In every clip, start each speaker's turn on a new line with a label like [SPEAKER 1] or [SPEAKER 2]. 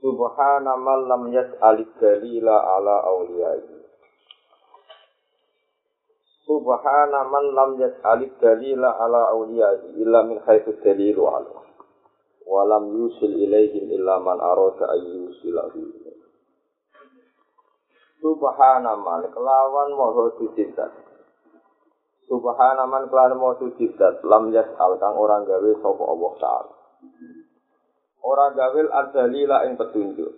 [SPEAKER 1] Subhana man lam yas'alid dalila ala awliyai. Subhana man lam yas'alid dalila ala awliyai illa min haitsu dalilu ala. Wa lam yusil ilaihim illa man arada ayyusilahu. Subhana man kelawan moho sucidat. Subhana man kelawan moho sucidat lam yas'al kang orang gawe sapa Allah Ta'ala. Ora gawil adzalila ing petunjuk.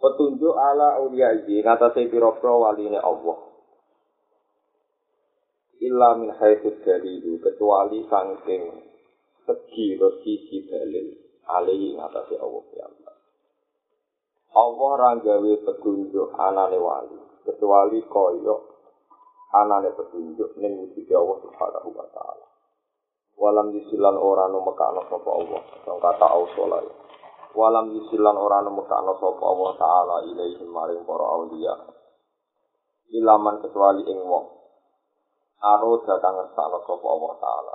[SPEAKER 1] Petunjuk ala ulia iki ngatasé pira-pira waline Allah. Illa min haitsu dalilu kecuali saking segi sisi dalil alih ngatasé Allah ya Allah. Allah ora gawe petunjuk anane wali kecuali koyo anane petunjuk ning wujud Allah Subhanahu wa taala. Walam yusilan ora nu mekano sapa Allah. Sing kata ausolai walam yusilan ora nu mekano sapa Allah taala ilaihi maring para aulia. Ilaman kecuali ing wong. Aroda kang ngersakno sapa Allah taala.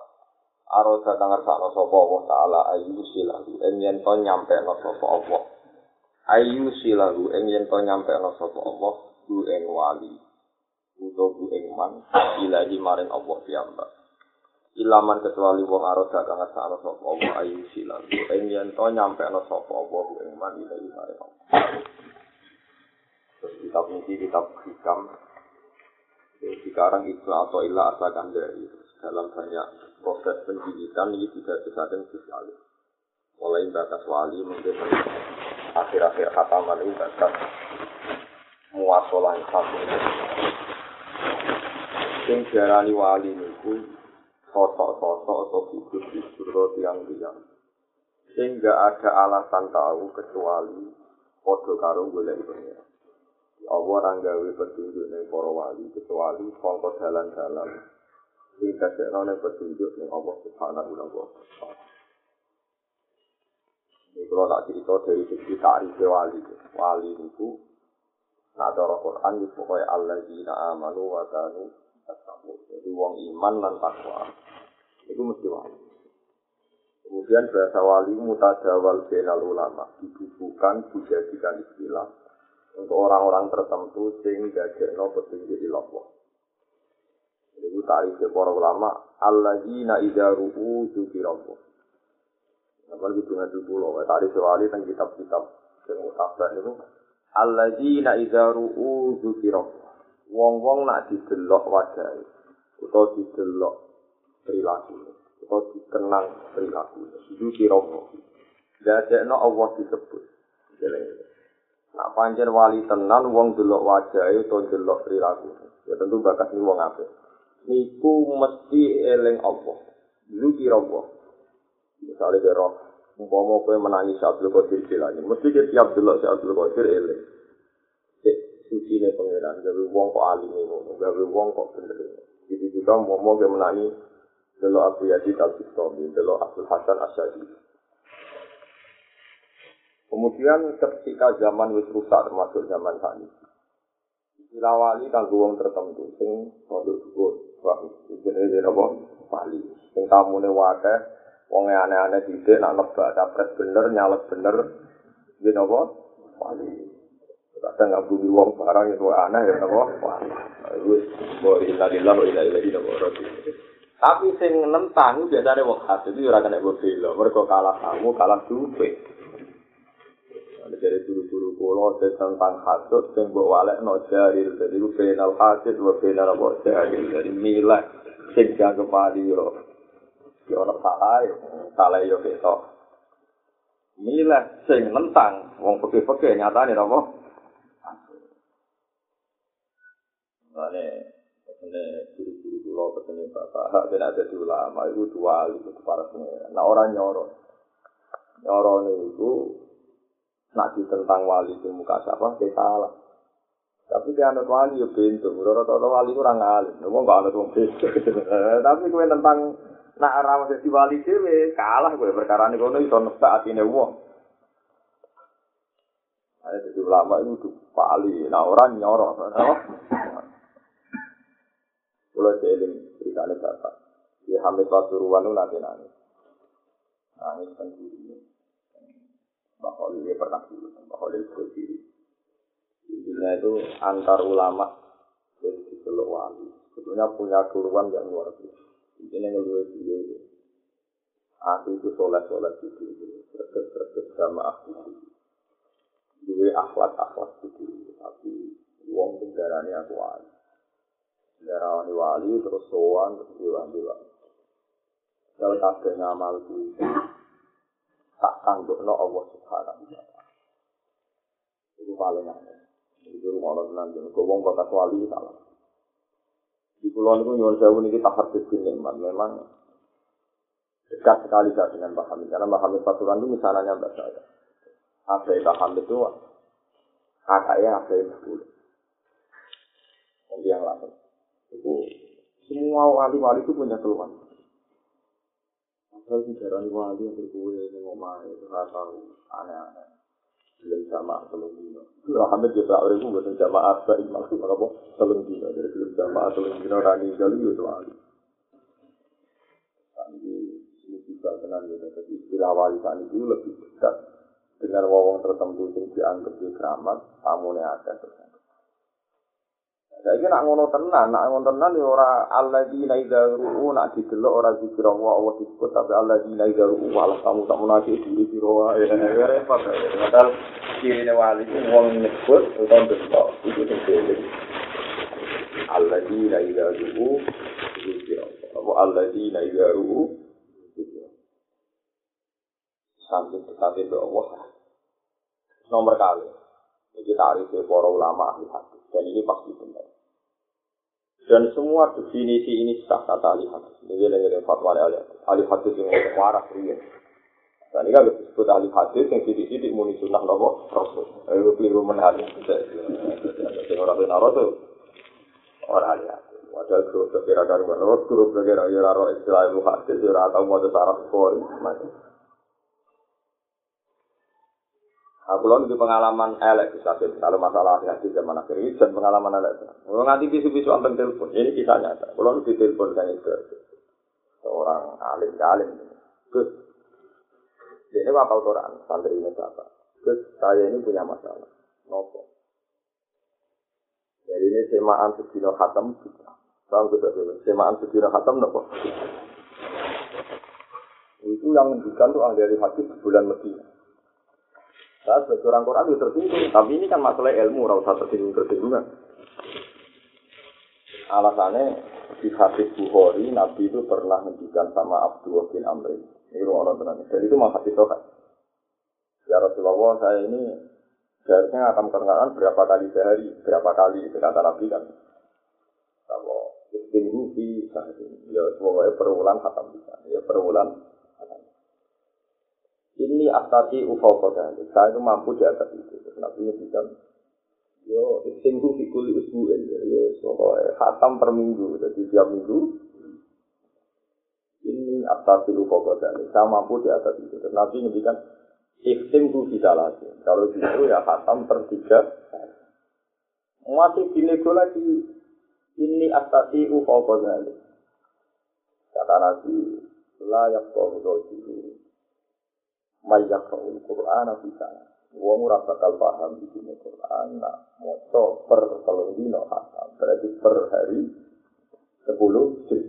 [SPEAKER 1] Aroda kang ngersakno sapa Allah taala ayu silahu. Ing yen to nyampe no sapa Allah. Ayu silahu ing yen to nyampe no sapa Allah ku ing wali. Utawa ku ing man ilahi maring Allah piyambak ilaman kecuali wong gak kang ngersakno sapa apa ayu silan ing yen to nyampe ana sapa apa ing man mare terus kitab ini kitab hikam. Sekarang itu atau ilah asalkan dari dalam banyak proses pendidikan ini tidak sesuatu sekali. Mulai batas wali mungkin akhir-akhir khataman ini batas muasalah yang satu. Yang diarani wali itu sosok-sosok atau figur-figur yang tiang sehingga ada alasan tahu kecuali podo karo golek pengira. Allah orang gawe petunjuk ning para wali kecuali sangka dalan-dalan sing dadekno ning petunjuk ning Allah Subhanahu wa taala. Kalau tak cerita dari segi tarif wali, wali itu Nah, cara Quran itu pokoknya Allah jina amanu wa kanu Jadi wong iman dan takwa. itu mesti wali. Kemudian bahasa wali mutajawal benal ulama dibubuhkan dijadikan istilah untuk orang-orang tertentu sehingga jekno petunjuk. Jadi itu tarif para ulama alladzina idza ru'u dzikirallah. Apa itu dengan dulu tadi wali tentang kitab-kitab yang mutabak itu alladzina idza ru'u dzikirallah. Wong-wong nak didelok wajah utawa didelok perilaku atau dikenang perilaku itu kiromo jadi no Allah disebut. Nak panjang wali tenan wong delok wajah itu delok perilaku ya tentu bakas nih wong apa niku mesti eling Allah. Itu kiromo misalnya kira umpama kowe menangis Abdul Qadir Jilani mesti dia tiap delok si Abdul Qadir eling suci ne pangeran gawe wong kok alim ngono gawe wong kok bener gitu juga mau mau menangis Delo Abu Yazid Al-Bistami, Delo Abdul Hasan Asyadi. Kemudian ketika zaman wis rusak termasuk zaman saat ini. Istilah wali kanggo wong tertentu sing produk dhuwur, wah jenenge apa? Wali. Sing tamune wae wong aneh-aneh dhisik nak nebak capres bener, nyalek bener. Yen apa? Wali. Kadang nggak bumi wong barang itu aneh ya? Wali. Wis, wa inna lillahi wa inna ilaihi raji'un. Tapi sing nentang biasane wong khas itu ora kena mbok bela, mergo kalah kamu, kalah duwe. Ada dari guru-guru kulo tentang hasut sing mbok walekno jari dari ku penal hasid wa penal apa jari dari milah sing jago padi yo. Yo ora salah salah yo ketok. Milah sing nentang wong peke-peke nyatane apa? Vale, ini guru-guru kulo ketemu bapak hak dan ada di ulama itu dua itu para pengira. Nah orang nyorot. Nyorone iku nak ditentang wali di muka siapa, dia salah. Tapi dia anut wali ya bentuk. Rata-rata wali itu orang alim. Lu nggak anut wong. Tapi kue tentang nak arah jadi wali dewe kalah gue perkara ini kono iso nebak atine wong. Ada jadi ulama itu tuh wali. Nah orang nyorok. Kalau jeling ceritanya bapak. Ya Hamid Pasuruan nanti nangis. Nangis sendiri. Mbak dia pernah dulu. Mbak Khalil berdiri. Intinya itu antar ulama dari Diseluk Wali. Sebetulnya punya keluhan yang luar biasa. Intinya ngeluh beliau itu. Aku itu soleh-soleh gitu. Serget-serget jamaah gitu. Dua akhlak-akhlak gitu. Tapi uang kendaraan aku wali. Kendaraan wali terus soan terus diwan-diwan. Kalau kabeh ngamal itu tak tanggupno Allah Subhanahu wa taala. Itu paling aneh. Itu rumah Allah tenan jadi wong bakat wali salah. Di pulau itu nyuwun sewu niki tahardus bin nikmat memang dekat sekali saya dengan Pak Hamid karena Pak Hamid Pasuruan itu misalnya mbak saya. Apa itu Pak Hamid itu kakaknya apa sepuluh. Nanti yang lain. Itu semua wali-wali itu punya keluhan. Padahal sejarah wali yang berkue yang ngomong itu rasa aneh-aneh. Belum sama telung dino. Muhammad juga orang itu bukan jamaah baik maksud apa telung dino. Jadi belum jamaah telung dino rani kali itu wali. Tapi ini juga tenang gitu. Jadi istilah wali saat itu lebih dekat dengan wawang tertentu yang dianggap di keramat. Tamu ini ada Saya nak ngono tenan, nak ngono tenan ya ora alladzina idza ru'u nak didelok ora zikir Allah Allah disebut tapi alladzina idza ru'u malah kamu tak munafik diri sira wae. Ya repot. Padahal kirine wali ku wong nyebut utawa delok iku sing dhewe. Alladzina idza ru'u zikir Allah. Alladzina idza ru'u Sampai dekatnya ke Allah. Nomor kali. Ini tarifnya para ulama ahli hadis. Dan ini pasti benar. Dan semua definisi ini sah kata ahli hadis. Ini yang fatwa ahli. Ahli hadis yang waras rian. Dan ini kan disebut ahli hadis yang sidik-sidik muni sunnah nopo rasul. Ayo keliru menhari. Yang orang benar itu orang ahli hadis. Wadah grup sekira karuan. Grup sekira ya raro istilah ilmu hadis. Ya rata mau ada saraf kori. Macam. Aku lalu di pengalaman elek bisa kalau masalah hati zaman akhir dan pengalaman elek. Kalau nanti bisu-bisu ambil telepon, ini kisah nyata. Kalau di telepon saya itu seorang alim alim. Gus, ini apa Quran santri ini siapa? Gus, saya ini punya masalah. Nopo. Jadi ini semaan sedino khatam. Tahu kita dulu, semaan sedino khatam nopo. Itu yang menunjukkan tuh ahli hadis bulan Medina. Saya sebagai orang Quran itu tersinggung, tapi ini kan masalah ilmu, rasa tersinggung tersinggungan. Alasannya di hadis Bukhari, Nabi itu pernah menunjukkan sama Abdullah bin Amr. Ini orang tenang. Dan itu mah hadis sokat. Ya Rasulullah, saya ini seharusnya akan perkenalan berapa kali sehari, berapa kali itu kata Nabi kan. Kalau istimhu fi sahri, ya semuanya perulang khatam bisa, ya perulang ini asasi ufauqah Saya itu mampu di atas itu. Nabi bisa yo seminggu fikul usbuin. Ya soalnya khatam per minggu jadi tiap minggu. Ini asasi ufauqah Saya mampu di atas itu. Dan Nabi ngendikan ikhtimku bisa lagi. Kalau gitu ya khatam per tiga. Masih dinego lagi ini asasi ufauqah Kata Nabi layak kau dulu mayak al Quran bisa. Wong ora bakal paham di sini Quran, nak moto per telung dino khatam, berarti per hari sepuluh juz.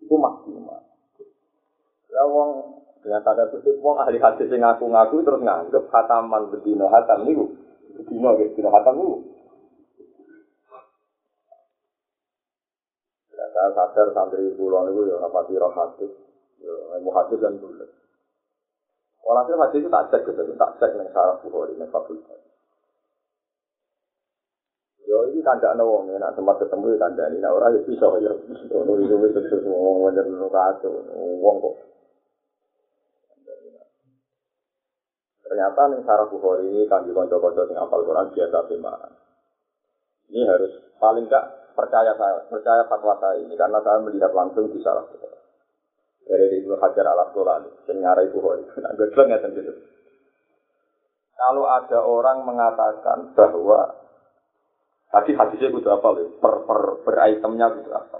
[SPEAKER 1] Itu maksimal. Ya wong dengan tanda kutip wong ahli hadis yang ngaku-ngaku terus nganggep khataman bedino khatam niku. Bedino ge bedino khatam niku. Saya sadar santri pulau niku ya rapati roh hadis, ya mau hadis dan bulat. Walhasil hadis itu tak cek gitu, tak cek neng saraf bukhori neng fakultas. Yo ini tanda ana wong nak tempat ketemu ya tanda ini, nah orang ya bisa ya. Ono itu wis terus wong wajar lu kacau, wong kok. Ternyata nih sarah Bukhari ini kan konco-konco sing apal Quran biasa temaan. Ini harus paling enggak percaya saya, percaya fatwa saya ini karena saya melihat langsung di sarah Bukhari. Dari Ibnu Hajar al Asqalani, yang nyarai Bukhari. Nah, gue ya gitu. Kalau ada orang mengatakan bahwa tadi hadisnya itu apa loh, per, per, per itemnya itu apa?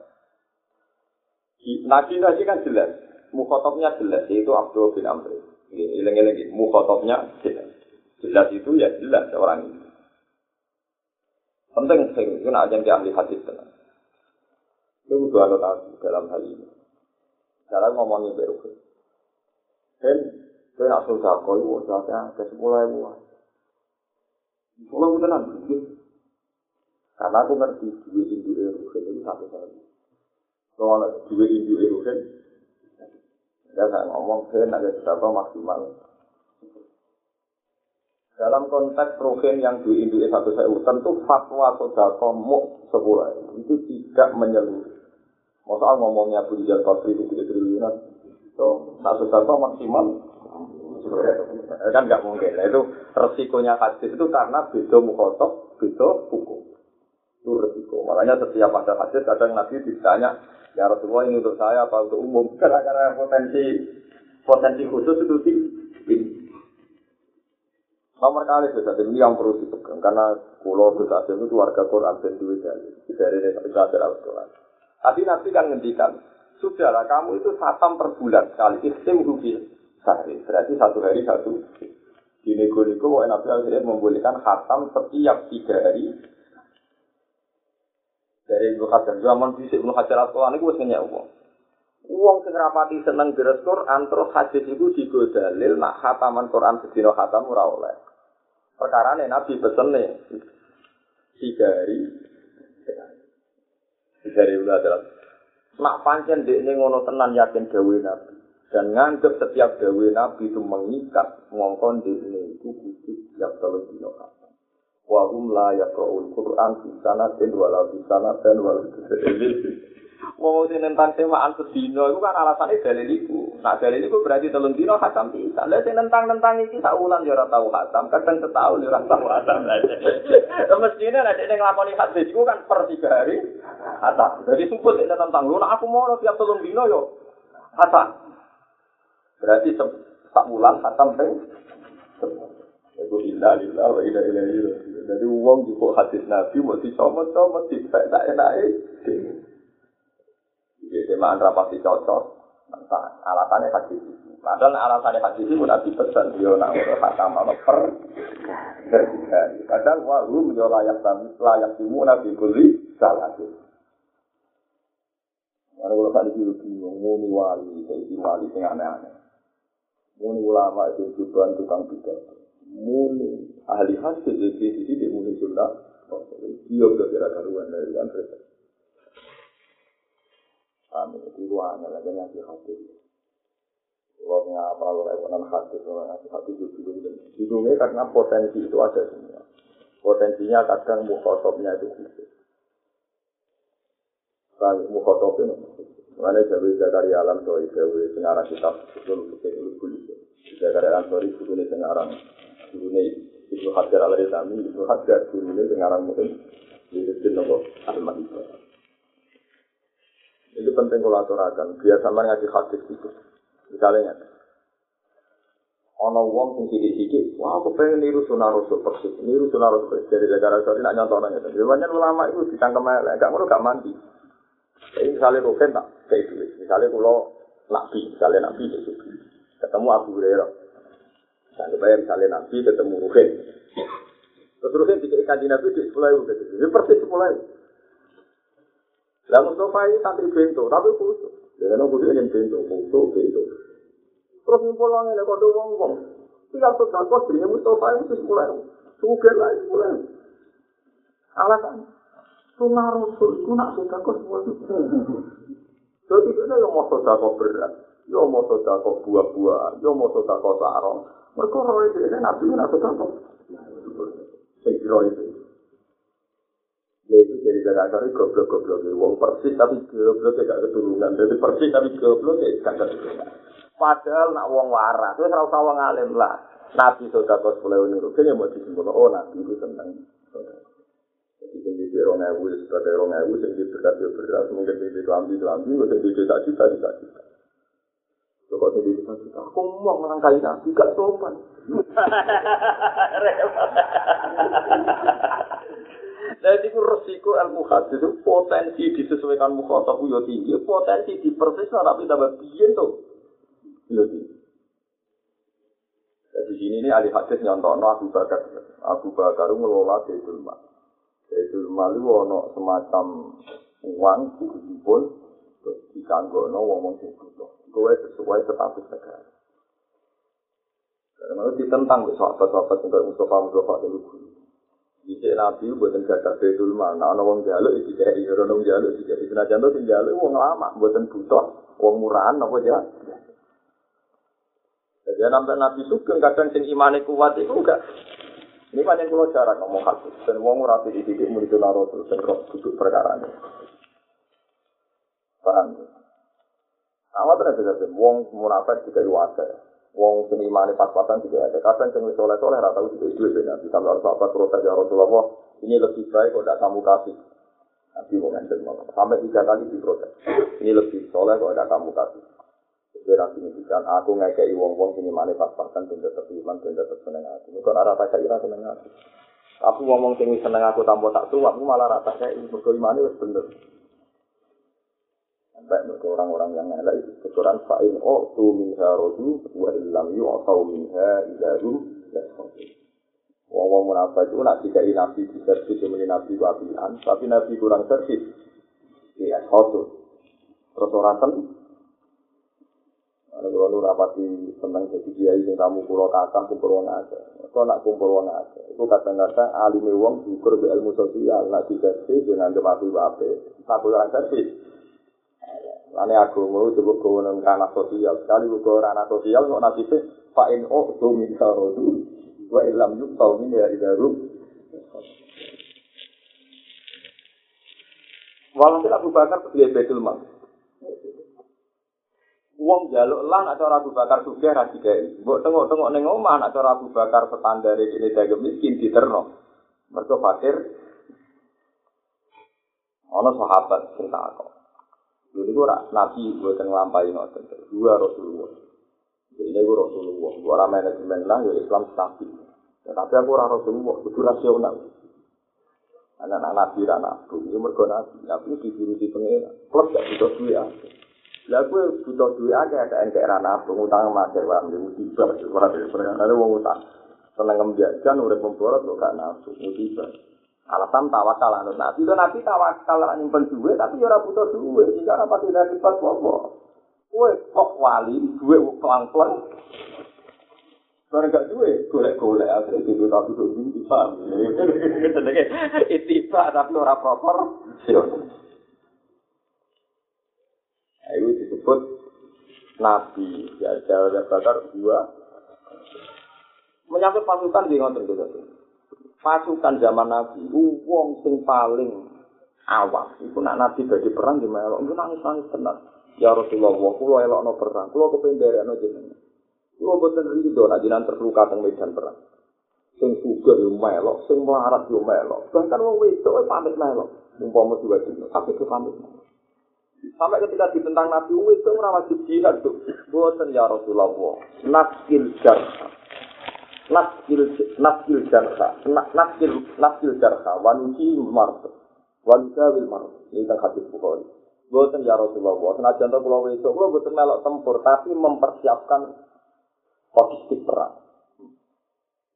[SPEAKER 1] Nabi Nabi kan jelas, mukhotobnya jelas, yaitu Abdul bin Amr. Ileng-ileng, mukhotobnya jelas. Jelas itu ya jelas orang ini. Penting sing itu nak jadi ahli hadis tenang. Itu dua tahu dalam hal ini. Dalam ngomongnya baru. Dan saya nak susah kau itu saja ke sepuluh ribu. Sepuluh tenang. Karena aku ngerti duit induk erugen itu satu kali. Kalau duit induk ya saya ngomong saya nak berapa maksimal. Dalam konteks rohin yang di India satu sewu, tentu fatwa sodako mu sepuluh itu tidak menyeluruh. Masalah ngomongnya Abu Rizal Qadri itu tiga triliunan, so, satu sodako maksimal kan nggak mungkin. Nah, itu resikonya hadis itu karena beda mukhotob, beda hukum. Itu resiko. Makanya setiap ada hadis kadang Nabi ditanya, ya Rasulullah ini untuk saya apa untuk umum? Karena potensi potensi khusus itu tinggi. Nomor kali bisa ini yang perlu dipegang karena pulau bisa itu keluarga Quran dan duit dari dari dari al Quran. Tadi nanti kan ngendikan, sudahlah kamu itu satam per bulan sekali istim rugi sehari. Berarti satu hari satu. Di nego-nego, Nabi al membolehkan khatam setiap tiga hari dari Ibnu Hajar. Zaman bisik Ibnu Hajar Al-Quran itu wis uang. Uang sing seneng deres Quran terus hadis itu digodalil nak khataman Quran sedina khatam ora oleh. perkara nabi pesen nih tiga hari tiga hari udah nak pancen dek ngono tenan yakin gawe nabi. Dan nganggep setiap gawe nabi itu mengikat ngongkon dek ini itu kudu yang terlalu dino kata wahum la yakraul Quran di sana dan walau di sana dan Mau sing nentang semaan sedina itu kan alasannya dalil iku. Nah dalil iku berarti telung dino khatam bisa. Lah sing nentang-nentang iki sak wulan ya ora tau khatam, kadang setahun ya ora tau khatam. Mestine nek nek nglakoni hadis iku kan per tiga hari khatam. Jadi suput nek tentang lu aku mau tiap telung dino yo khatam. Berarti sak wulan khatam ping Iku inna lillah wa inna ilaihi raji'un. Jadi uang juga hadis Nabi mau dicomot-comot, dipek tak enak Jadi semaan rapati cocok. Nah, alasannya hadis itu. Padahal alasannya hadis itu nabi pesan dia nak urut hakam apa per. Padahal wahu yo layak tamu layak timu nabi kuli salah itu. Mana kalau tadi dulu bingung, wali, jadi wali yang aneh-aneh. Muni ulama itu juga tukang pidato. Muni ahli hadis itu di sini muni sunnah. Dia udah kira-kira dari kan Amin. Itu ruangnya lagi ngaji hati. Kalau ngapa kalau ekonom hati, kalau ngaji hati itu bingung. Bingungnya karena potensi itu ada semua. Potensinya kadang mukhotobnya itu khusus. Kan mukhotobnya Mana Jawa Zakaria Alam Sori Jawa Sengarang kitab Betul Betul Betul Betul Zakaria Alam Sori Gurune Sengarang Gurune Ibnu Hajar Al-Rizami Ibnu Hajar Gurune Sengarang Mungkin Itu Nopo Ahmad Ibrahim Itu penting kalau aturakan, biar sama ngaji hadis itu. Misalnya, ono wong sing sidik-sidik, wah aku pengen niru sunnah rasul persis, niru sunnah rasul persis dari negara sorry nak nyontoh nanya. Biasanya ulama itu ditangkap elek, gak ngono gak mandi. Jadi misalnya rugen tak kayak duit, misalnya kalau nabi, misalnya nabi itu ketemu Abu Hurairah. Misalnya bayar misalnya nabi ketemu rugen. Terus rugen dikasih kanji nabi di sepuluh ribu, ini persis sepuluh ribu. Lah Mustafa ini santri bento, tapi. Dia kan khusus ini bento, khusus bento. Terus orang ini, kode wong-wong. Tiga sudah kos dirinya Mustafa ini terus mulai. Sugar lah, mulai. Alasan. Sunnah Rasul, itu nak sudah kos mulai. Jadi kita yang mau sudah kos berat. Yo mau sudah kok buah-buah, yo mau sudah kok sarong. Mereka roh itu ini nabi nak sudah kok. Saya itu. Yaitu dari Jakarta ini goblok-goblok. Wong persis tapi goblok gak keturunan. Jadi persis tapi goblok ya gak keturunan. Padahal nak wong waras, itu serau sawang alim lah. Nabi sodako sepuluh nurut, ya mau disimpul, oh Nabi itu seneng. Jadi tinggi di rong ewu, sebagai rong ewu, tinggi berat ya berat, mungkin tinggi kelambi kelambi, mungkin tinggi juta juta juta juta. Kok tinggi juta juta, aku mau melangkahi Nabi, gak sopan. Jadi itu resiko ilmu hadis potensi disesuaikan mukhatab yo tinggi, potensi dipersis tapi tambah biyen tuh. Yo tinggi. Jadi ini ahli hadis nyontono Abu Bakar. Abu Bakar ngelola Baitul Mal. Baitul Mal itu ono semacam uang dikumpul terus dikanggono wong-wong sing butuh. Kowe sesuai status negara. Karena itu ditentang ke sahabat-sahabat yang Mustafa Mustafa itu Di Nabi buatan gagah Baitul Mal. Nah, wong jaluk itu jadi orang jaluk itu jadi. Senajan itu sing jaluk wong lama, buatan butuh, wong murahan apa ya? Jadi sampai Nabi Sugeng kadang sing imane kuat itu enggak. Ini banyak pulau cara ngomong hadis. Dan wong ora di titik murid Rasul dan roh duduk perkara ini. Paham? Awal terus ada wong munafik juga wajar. Wong sing imane pas-pasan juga ada. Kadang wis soleh-soleh ora tau juga duwe ben Nabi sampai sahabat protes ya Rasulullah, ini lebih baik kok tidak kamu kasih. Nabi mau ngenten Sampai tiga kali diprotes. Ini lebih soleh kok tidak kamu kasih. Kira signifikan aku ngekei wong-wong sini mana pas-pasan dan tetap iman dan tetap seneng aku. Bukan arah tak kira seneng aku. Ngomong sing seneng aku tanpa tak tua, aku malah rata kayak mergo iman wis. Sampai mergo orang-orang yang ngelak itu keturunan fa'in o tu minha rodu wa illam yu atau minha idarum Wong-wong munafik itu nak dikai nabi di servis demi nabi ku apian, tapi nabi kurang servis. Iya, khotu. Terus orang tentu, Kalau lu rapati seneng jadi kiai sing kamu pulau kata kumpul wong aja. Kau nak kumpul wong aja. Itu kadang-kadang alim wong syukur be ilmu sosial. Nak dikerti dengan kemapi wape. Aku yang kerti. Lani aku mau coba kewenang ranah sosial. Sekali buka ranah sosial kok nanti sih fa'in oh tu minta rodu. Wa ilam yuk tau min ya idaru. Walhasil Abu Bakar sebagai Betul Mal. Wong jaluk lan nak Abu Bakar sugih ra dikai. Mbok tengok-tengok ning omah nak cara Abu Bakar standar iki dagem miskin diterno. Mergo fakir. Ana sahabat sing takok. Niku ora nabi mboten nglampahi ngoten. Dua Rasulullah. Jadi ini gue Rasulullah. Gue orang manajemen lah, ya Islam stabil. Tapi aku orang Rasulullah, itu rasional. Anak-anak nabi, anak nabi, ini mergo nabi. Nabi diburusi pengira. Plus gak butuh duit aja. Lah gue butuh duit aja ada ente rana pengutang mas ya bang musibah ora ada ada wong utang seneng ngembiajan udah pemborot lo gak nafsu musibah alasan tawakal anut nabi itu nabi tawakal nyimpen duit tapi ora butuh duit jika apa tidak dapat apa gue kok wali duit pelang pelang Barang gak duwe, golek-golek akhirnya di duit tapi tuh ini paham. Itu tapi ora proper. Itu disebut Nabi. Ya, Jawa Bakar dua. Menyangkut pasukan di ngonten gitu. Pasukan zaman Nabi, wong sing paling awam. Itu nak Nabi bagi perang di melok. Itu nangis-nangis tenang. Ya Rasulullah, kulo elok no perang. Kulo kependere no jeneng. Kulo boten rido nak jinan terluka teng medan perang. Sing juga yo melok, sing melarat yo melok. Bahkan wong wedok pamit melok. Umpama diwajib, tapi ke pamit. Sampai ketika ditentang Nabi itu ora wajib jihad tuh. Boten ya Rasulullah. Naskil jarha. Naskil naskil jarha. Naskil naskil jarha. Wanuki marto. Wanukawil marto. Ini kan hadis Bukhari. Boten ya Rasulullah. Senajan to kula itu kula boten melok tempur tapi mempersiapkan logistik perang.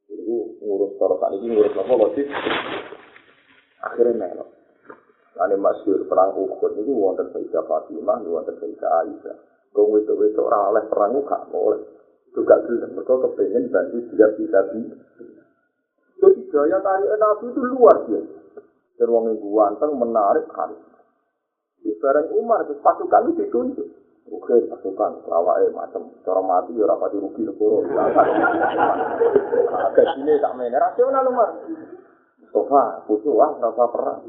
[SPEAKER 1] Itu ngurus terus ini ngurus apa logistik. Akhirnya melok. Ane masyur perang Uhud itu wonten Sayyidah Fatimah, wonten Sayyidah Aisyah. Wong wedok-wedok ora oleh perang gak boleh. Itu gak gelem mergo kepengin bantu dia bisa di. Jadi gaya tarik Nabi itu luar biasa. Dan wong yang ganteng menarik kan. Di bareng Umar pasukan itu ditunjuk. Oke, pasukan lawake macam cara mati ya ora pati rugi negara. Agak sini tak main rasional Umar. Mustafa, butuh ah, rasa perang.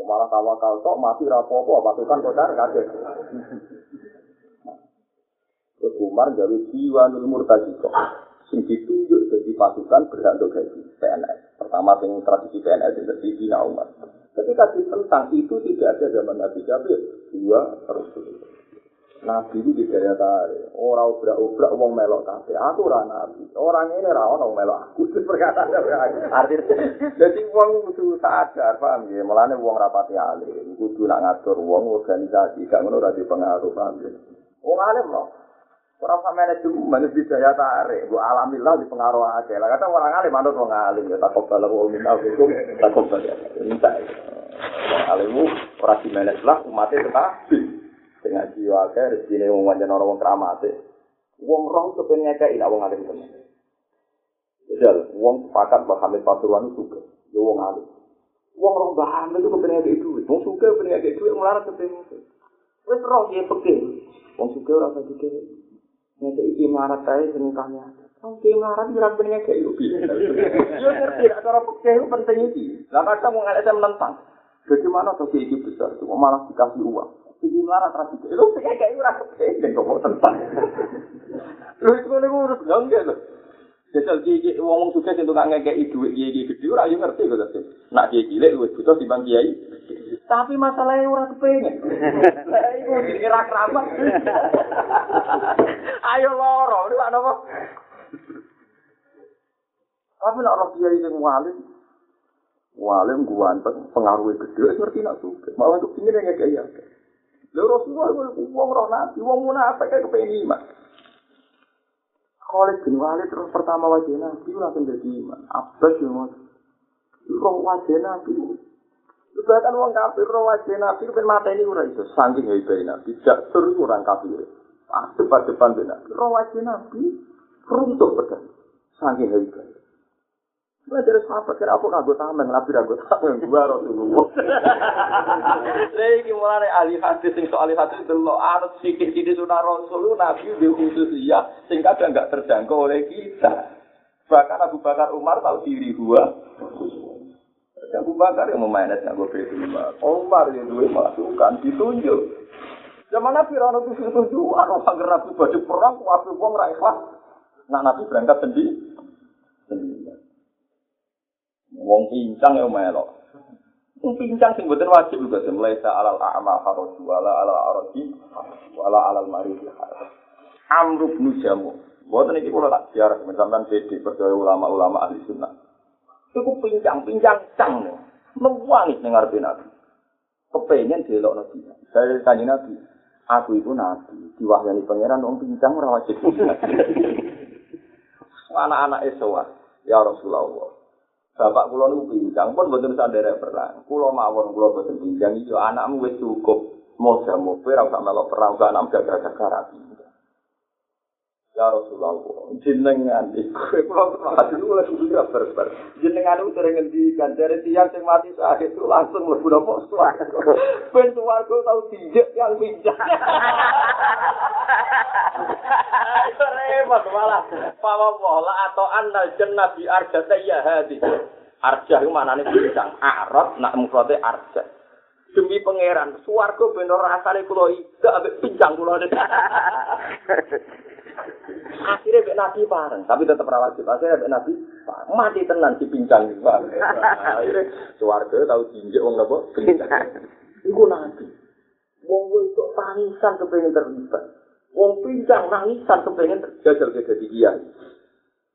[SPEAKER 1] malah tawakal tok mati rapopo pasukan kocar kaget terus Umar gawe jiwa nul murtaji sing ditunjuk jadi pasukan berhak untuk gaji PNS. Pertama sing tradisi PNS itu di Umar. Ketika ditentang itu tidak ada zaman Nabi Jabir, dua Rasulullah. Nabi itu di daya tarik. Orang obrak-obrak wong melok kafe. Aku ora nabi. Orang ini ra ono melok aku. Perkataan Artinya, jadi wong kudu sadar, paham ya? Mulane wong rapati alim, kudu nak ngatur wong organisasi, gak ngono ora pengaruh, paham ya? Wong alim loh. Orang sama manajemen di daya tarik, gua alhamdulillah di pengaruh aja. Lah kata orang alim, manut wong alim ya tak kobal wong minta hukum, tak kobal ya. Minta. Wong alim ora di manage lah, umatnya tetap. dengan jiwa ke rezeki wong wajan orang wong keramat wong roh kepen ngekei nak wong alim temen Jal, wong sepakat bahwa Hamid Pasuruan itu suka, ya wong alim. Wong roh bahan itu kepen ngekei duit, wong suka kepen ngekei duit, melarat kepen ngekei. Wes roh dia peke, wong suka rasa juga ngekei iki melarat aja senengkahnya. Wong iki melarat dia kepen ngekei lebih. Yo ngerti, cara peke itu penting iki. Lah kadang wong alim menentang. Bagaimana tuh iki besar, cuma malah dikasih uang. Jadi marah terus itu. Lu kayak kayak ora kepengen kok mau tentang. Lu itu kan urus enggak lho. Jajal gigi wong sukses itu kan ngekei duit gigi gede ora yo ngerti kok tapi. Nak gigi cilik luwih butuh timbang kiai. Tapi masalahnya ora kepengen. Lah iku dikira kerabat. Ayo loro, lu apa? Tapi nak orang kiai sing walim, walim guanteng, pengaruhnya gede, ngerti nak suka. Malah kepingin yang ngekei Lha Rasulullah wong roh nabi, wong munafik kayak kepengen iman. Khalid bin Walid terus pertama wajah nabi langsung jadi iman. Abbas yang mau roh wajah nabi. Bahkan wong kafir roh wajah nabi kepen mata ini ora itu saking hebat nabi. Tidak terus orang kafir. Pas depan depan benar. Roh wajah nabi runtuh pedang. Saking hebat. Mulai dari sahabat kira apa kagak tameng, nabi ragu tameng, gua Rasulullah. Lagi mulai ahli hadis sing soal hadis lo anut sikit sikit sunnah Rasul, nabi di khusus ya, sing kadang nggak terjangkau oleh kita. Bahkan Abu Bakar Umar tahu diri gua. Abu Bakar yang memanage nggak gue Umar yang dua masukan ditunjuk. Zaman Nabi Rano itu setuju, orang Nabi baju perang, gua nggak ikhlas. Nah Nabi berangkat. Sendiri. Wong pincang ya melok. Wong pincang sing mboten wajib juga mulai alal a'ma haraj wala ala araji wala alal marid Amr bin Jamu. Mboten iki kula tak siar sampean PD percaya ulama-ulama ahli sunnah. Iku pincang-pincang cang. Mewangi ning ngarepe Nabi. Kepengen delok Nabi. Saya tanya Nabi, aku itu Nabi, diwahyani pangeran wong pincang ora wajib. Anak-anak Eswa, ya Rasulullah. Bapak kula niku pincang pun mboten sanderek perang. Kula mawon kula boten pincang iki anakmu wis cukup. Moga moga ora usah melok perang, gak anam jaga-jaga rapi. Ya Rasulullah, jenengan iku kula hati kula sudah berber. Jenengan itu sering ngendikan dari tiang sing mati saat itu langsung mlebu napa swarga. Ben swarga tau dijek yang pincang. repot malah pawa wala atau annal jannah bi arja ya hadi arja itu mana nih bintang arot nak mufrate arja demi pangeran swarga bener rasane kula ida ambek pincang kula akhirnya Mbak Nabi bareng, tapi tetap rawat wajib. Akhirnya Mbak Nabi mati tenan di pincang. Akhirnya suarga tahu jinjek wong napa pincang. Iku Nabi. Wong itu tangisan kepengen terlibat. Wong pincang nangisan kepengen jajal ke dadi kiai.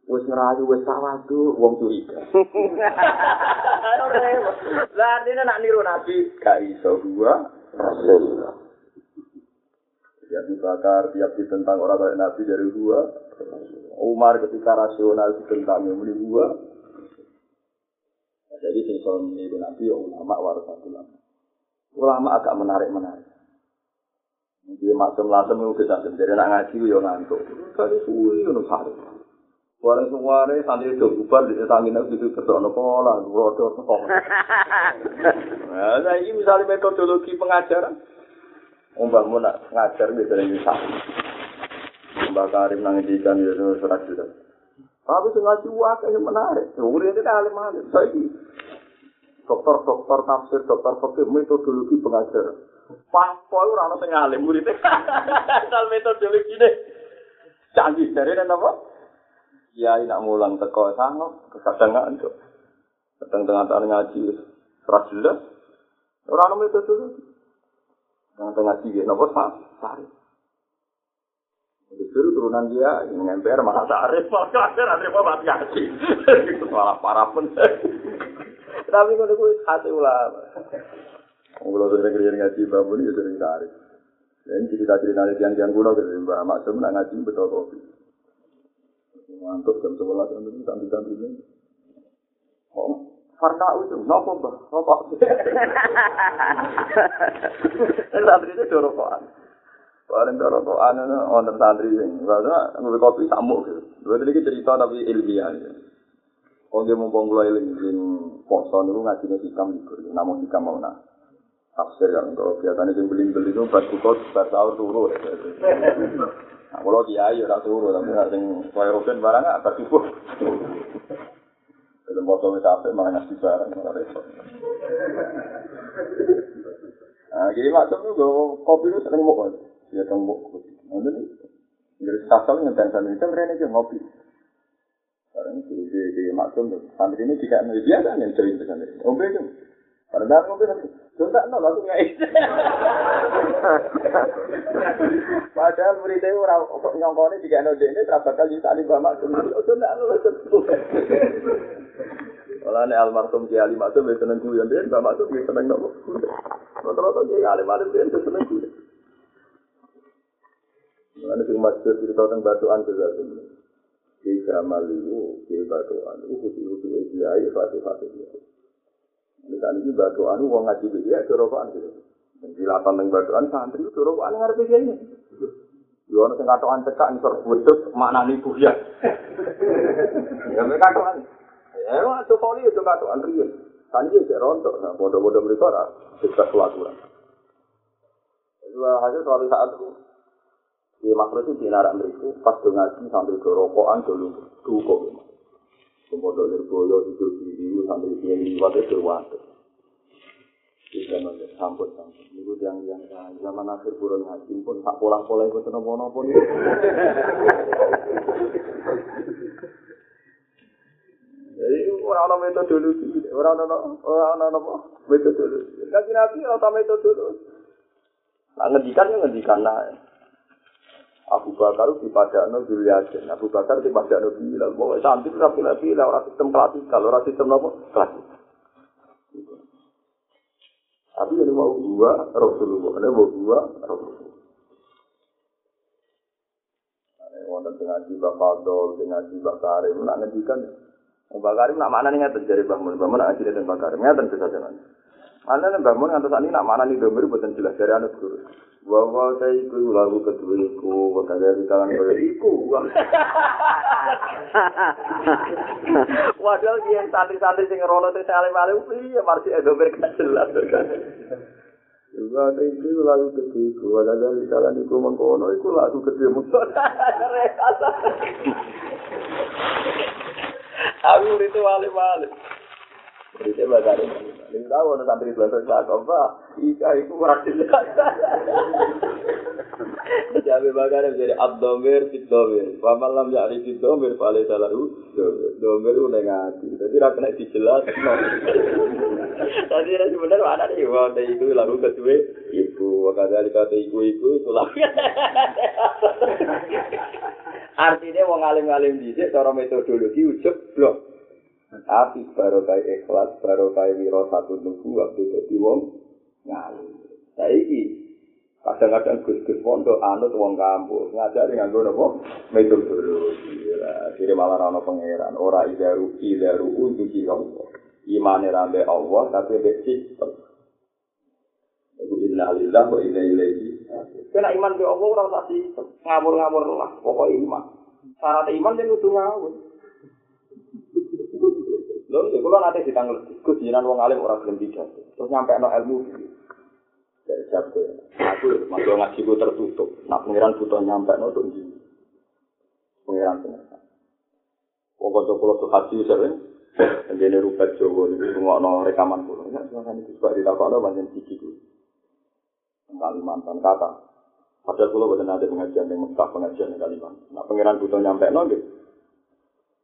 [SPEAKER 1] Wes ngerayu wes sawadu wong curiga. Lah dene nak niru nabi gak iso gua Rasulullah. Ya Bakar tiap ditentang orang kayak Nabi dari gua. Umar ketika rasional ditentang yang beli gua. Jadi sing meniru Nabi ulama warasatul ulama. Ulama agak menarik-menarik. Dia maksum langsung itu bisa sendiri nak ngaji yo ngantuk. Kali suwi ngono sare. Wareng suware santri do bubar di aku itu ketokno pola, rodo kok. Nah, ini misalnya metodologi pengajaran. Umpah mau nak ngajar gitu nih bisa. Mbak Karim nang ngendikan ya surat surat. Tapi sing ngaji wae yang menarik. Umur ini alim alim. Saiki dokter-dokter tafsir, dokter fikih metodologi pengajaran. Papo ora ana sing alim murid. Asal metodologi ne. Canggih dari apa? kiai nak mulang teko sanggup, kadang nggak Kadang tengah tengah ngaji, serah jelas. Orang itu tuh. Tengah tengah ngaji, nopo sari. Justru turunan dia yang emper malah tarif, malah kafir, ada apa mati ngaji. Itu malah parah pun. Tapi kalau gue hati ulama. Kalau sering kerja ngaji bangun ya sering tarif. Dan cerita-cerita dari tiang-tiang kuno dari Mbak Maksum nak ngaji betul kopi. Mantuk jam sebelas jam itu santai-santai ini. Oh, Farka itu, nopo mbak, rokok. Santri itu do rokokan. Bareng do rokokan, wonten santri sing, bahasa ngopi kopi samuk gitu. Dua tadi cerita tapi ilmiah. Oh dia mumpung kula eling sing poso niku ngajine hikam libur, namun hikam mau nak. Tafsir kan kalau biasanya sing beli-beli itu pas buka pas sahur turu. Nah, kalau kiai ora turu tapi nek sing koyo roken barang apa subuh. Kalau foto wis apik malah ngasih barang malah repot. Nah, jadi macam itu kopi itu sering mau dia tembok. Nanti nih, jadi kasal ngenteng sana itu mereka aja ngopi. Sekarang itu di maksum santri ini nih biasa nih join ke sana. Ngopi aja. Padahal ngopi Contoh nol aku nggak Padahal muridnya orang nyongkone jika nih ini berapa kali tadi bamak tuh. Contoh nol Kalau nih almarhum Kiai Ali Maksum ya seneng guyon dia, Mbak Maksum ya seneng nopo. Rata-rata Kiai Ali Maksum dia seneng guyon. Mana sing masjid cerita tentang batuan sesuatu. Kiai Kamal itu, Kiai batuan itu khusus-khusus Kiai fatih-fatih dia. Misalnya ini batuan wong ngaji dia corokan gitu. Penjilatan tentang batuan santri itu corokan ngerti Kiai. Yo ana sing katokan cekak ngisor butuh maknani buya. Ya mereka katokan Ya, itu poli itu kata Andrian. Sanji cek rontok, nah bodoh-bodoh mereka lah, kelaturan. Itu hasil suatu saat itu, di makhluk itu di narak mereka, pas do ngaji sambil ke rokokan dulu, dukok. Kemudian dari boyo, hidup diri, sambil dia liwat itu wadah. Bisa nonton, sampun, sampun. Itu yang yang zaman akhir buron ngaji pun, tak pola-pola itu nopo-nopo nih. Jadi orang-orang metodologi, orang-orang orang-orang apa metodologi. Kaji nabi orang metodologi. Nah ngendikan ya ngendikan nah. Abu Bakar di padano Zulyasin, Abu Bakar di padano Bilal. Bahwa santri rapi rapi lah orang sistem klasikal, orang sistem apa klasikal. Tapi ini mau gua Rasulullah, ini mau gua Rasulullah. Wonten dengan jiwa Fadol, dengan jiwa Karim, nak ngendikan Mbak Karim nak mana nih Mun, Mbak Mun nak ngaji dengan Mbak Karim ngeten bisa jalan. Mana nih Mbak Mun ngantos ini nak mana nih domir buatan jelas dari anak guru. Bahwa saya ikut lagu kedua iku, waktu dari kalangan kaya iku. Waduh, dia santri-santri sing ngerono sing alim alim, iya marsi domir gak jelas. Juga ada itu lagu kedua iku, waktu dari kalangan iku mengkono, iku lagu kedua musuh. Aku itu wali-wali. Itu bagari. Ini tahu ada santri belakang apa? Ika itu berarti Jadi bagari menjadi abdomir fitdomir. Pamalam jadi fitdomir paling salaru. Domir udah ngati. Jadi rakyat dijelas. Tadi ada sebenarnya mana nih? Wah, itu lagu kedua. Ibu, wakada dikata ibu ibu itu lagu. Artinya wong alim-alim dhisik cara metodologi ujug blok. Tapi baru kayak ikhlas, baru kayak wiro satu nunggu waktu jadi wong ngalim. Saiki kadang-kadang gus-gus pondok anut wong kampus ngajari nganggo napa metodologi. Jadi malah ana pangeran ora idaru idaru untuk Allah. Imane rambe Allah tapi sistem. Iku inna lillahi wa inna ilaihi Kena iman be Allah ora usah sistem. Ngawur-ngawur lah pokok iman. Syarat iman yang kudu ngawur. Lho, ya kula nate ditanglet. Gus jenengan wong alim ora gelem bijak. Terus nyampe no ilmu. Dari sabtu. Aku masuk ngaji ku tertutup. Nak pengiran butuh nyampe no tuh ndi. Pengiran pengiran. Wong kanca kula tuh haji sering. Jadi rupat Jawa ini semua no rekaman kula. Ya, soalnya itu sebab ditakokno banyak siji ku. Kalimantan kata. Padahal kula boten ada pengajian yang Mekah, pengajian yang Kalimantan. Nah, pangeran butuh nyampe no gitu.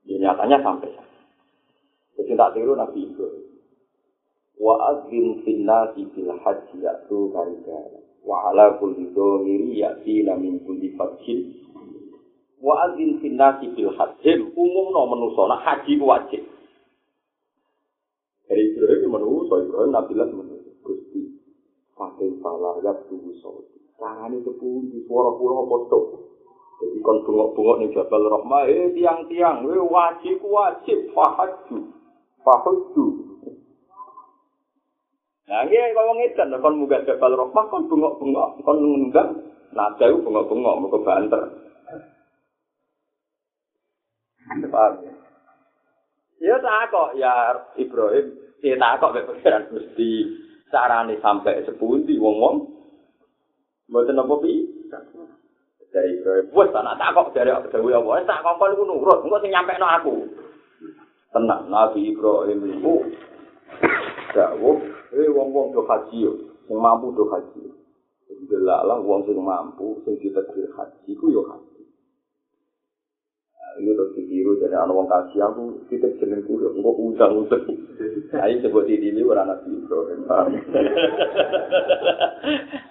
[SPEAKER 1] nyatanya sampai. Jadi tak tiru Nabi Ibrahim. Wa azim finnasi bil haji ya'tu karigana. Wa ala kulli dhamiri ya'tina min kulli fadhin. Wa azim finnasi bil haji. Umum no menuso, nak haji wajib. Dari Ibrahim menuso, Ibrahim Nabi Allah menuso. Gusti, pakai pala yak tubuh saudi. Tangan itu pun di suara pulau foto. Jadi kon bungok-bungok nih Jabal Rahmah, eh tiang-tiang, eh wajib wajib fahaju, fahaju. Nah, ini kalau ngedan, kon muga Jabal Rahmah, kon bungok-bungok, kon ngenggak, nah jauh bungok-bungok, muka banter. Paham ya? Ya tak kok, ya Ibrahim, ya tak kok, pikiran mesti carane sampai sepundi wong-wong. Mboten apa pi? Dari Ibrahim, wes tak tak kok dari apa dewe apa, tak kok kon iku nurut, engko sing nyampekno aku. Tenang, Nabi Ibrahim itu dawuh, eh wong-wong do haji yo, sing mampu do haji. Delalah wong sing mampu, sing ditakdir haji ku yo haji. Ini terus ditiru jadi anak wong kasih aku titik jenengku ya engko udang-udang. Ayo sebut ini ini orang nabi Ibrahim.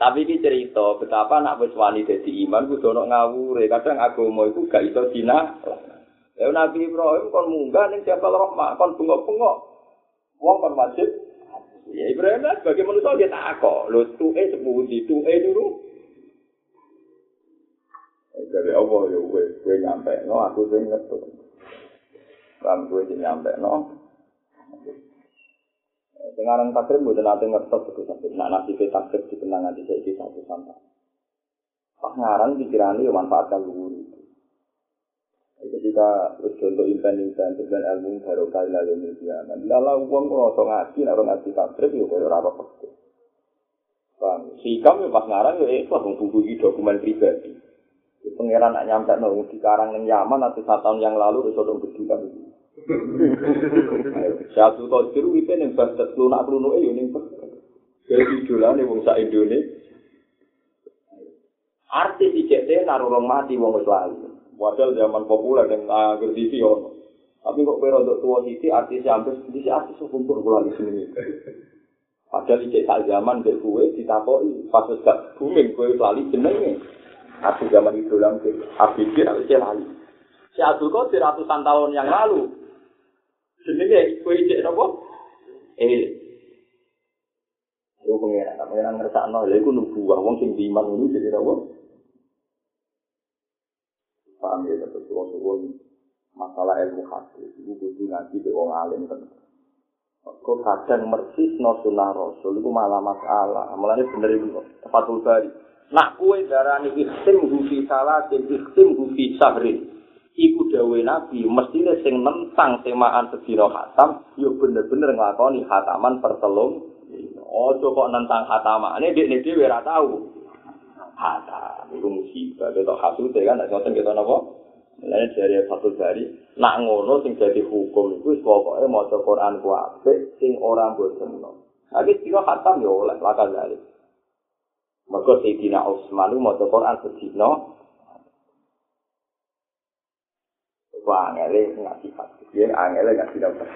[SPEAKER 1] Tapi ini cerita betapa anak wis wani dadi iman kudu ono ngawure. Kadang agama iku gak iso dina. Ya Nabi Ibrahim kon munggah ning Jabal Rahmah kon bengok-bengok. Wong kon wajib Ya Ibrahim lah sebagai manusia dia tak kok. Lo tuhe sepundi, tuhe dulu. dari Allah ya gue gue nyampe no aku sing ngetu kan gue sing nyampe no sekarang takdir bukan nanti ngertos itu sakit nah nasi takdir di kenangan di sini satu sampai pas ngarang pikiran ini manfaatkan ketika terus contoh impen-impen dengan ilmu baru kali lalu media lalu uang ngerosok ngaji naruh ngaji takdir ya gue rara pasti Bang, si kami pas ngarang ya ikhlas menghubungi dokumen pribadi. Pangeran nak nyampe nol di karang yang Yaman atau satu tahun yang lalu itu sudah berdua itu. Satu tahun itu kita yang basket lunak lunak itu yang jadi jualan nih bangsa Indonesia. Arti CT naruh mati wong lali. Padahal zaman populer yang agar di Tapi kok pero untuk tua sisi artis sampai di sisi artis kumpul pulang di sini. Padahal di saat zaman dari kue ditakoi pas gak booming kue lali jenenge. Aku zaman itu dalam Habibie harus lali. Si Abdul Qadir ratusan tahun yang lalu. Jenenge kue cek nopo? Eh. Itu pengiran, pengiran ngerasa no, ya itu nubuah, wong sing diiman ini jadi nopo. Paham ya, terus suwon masalah ilmu hadis, itu kudu ngaji di wong alim kan. Kok kadang mersis no sunnah rasul, itu malah masalah. Mulanya bener itu, tepatul bari. Nak kue darani ikhtim hufi salatin, ikhtim hufi sahrin. Iku dawe nabi, mestinya sing nentang semaan sedino khatam, yo bener-bener ngelakoni khataman pertelung. Ojo kok nentang khataman, ini dia dia wira Khatam, itu musibah, kita hasute kan, nak kita nopo. Mulanya dari satu dari, nak ngono sing jadi hukum itu, pokoknya mau Quran ku apik, sing orang bosen no. Lagi tiga khatam ya oleh, lakal dari. Mereka Sayyidina Utsman mau Quran sedino. Wah, angele ngasih hati. Dia angele ngasih dapat.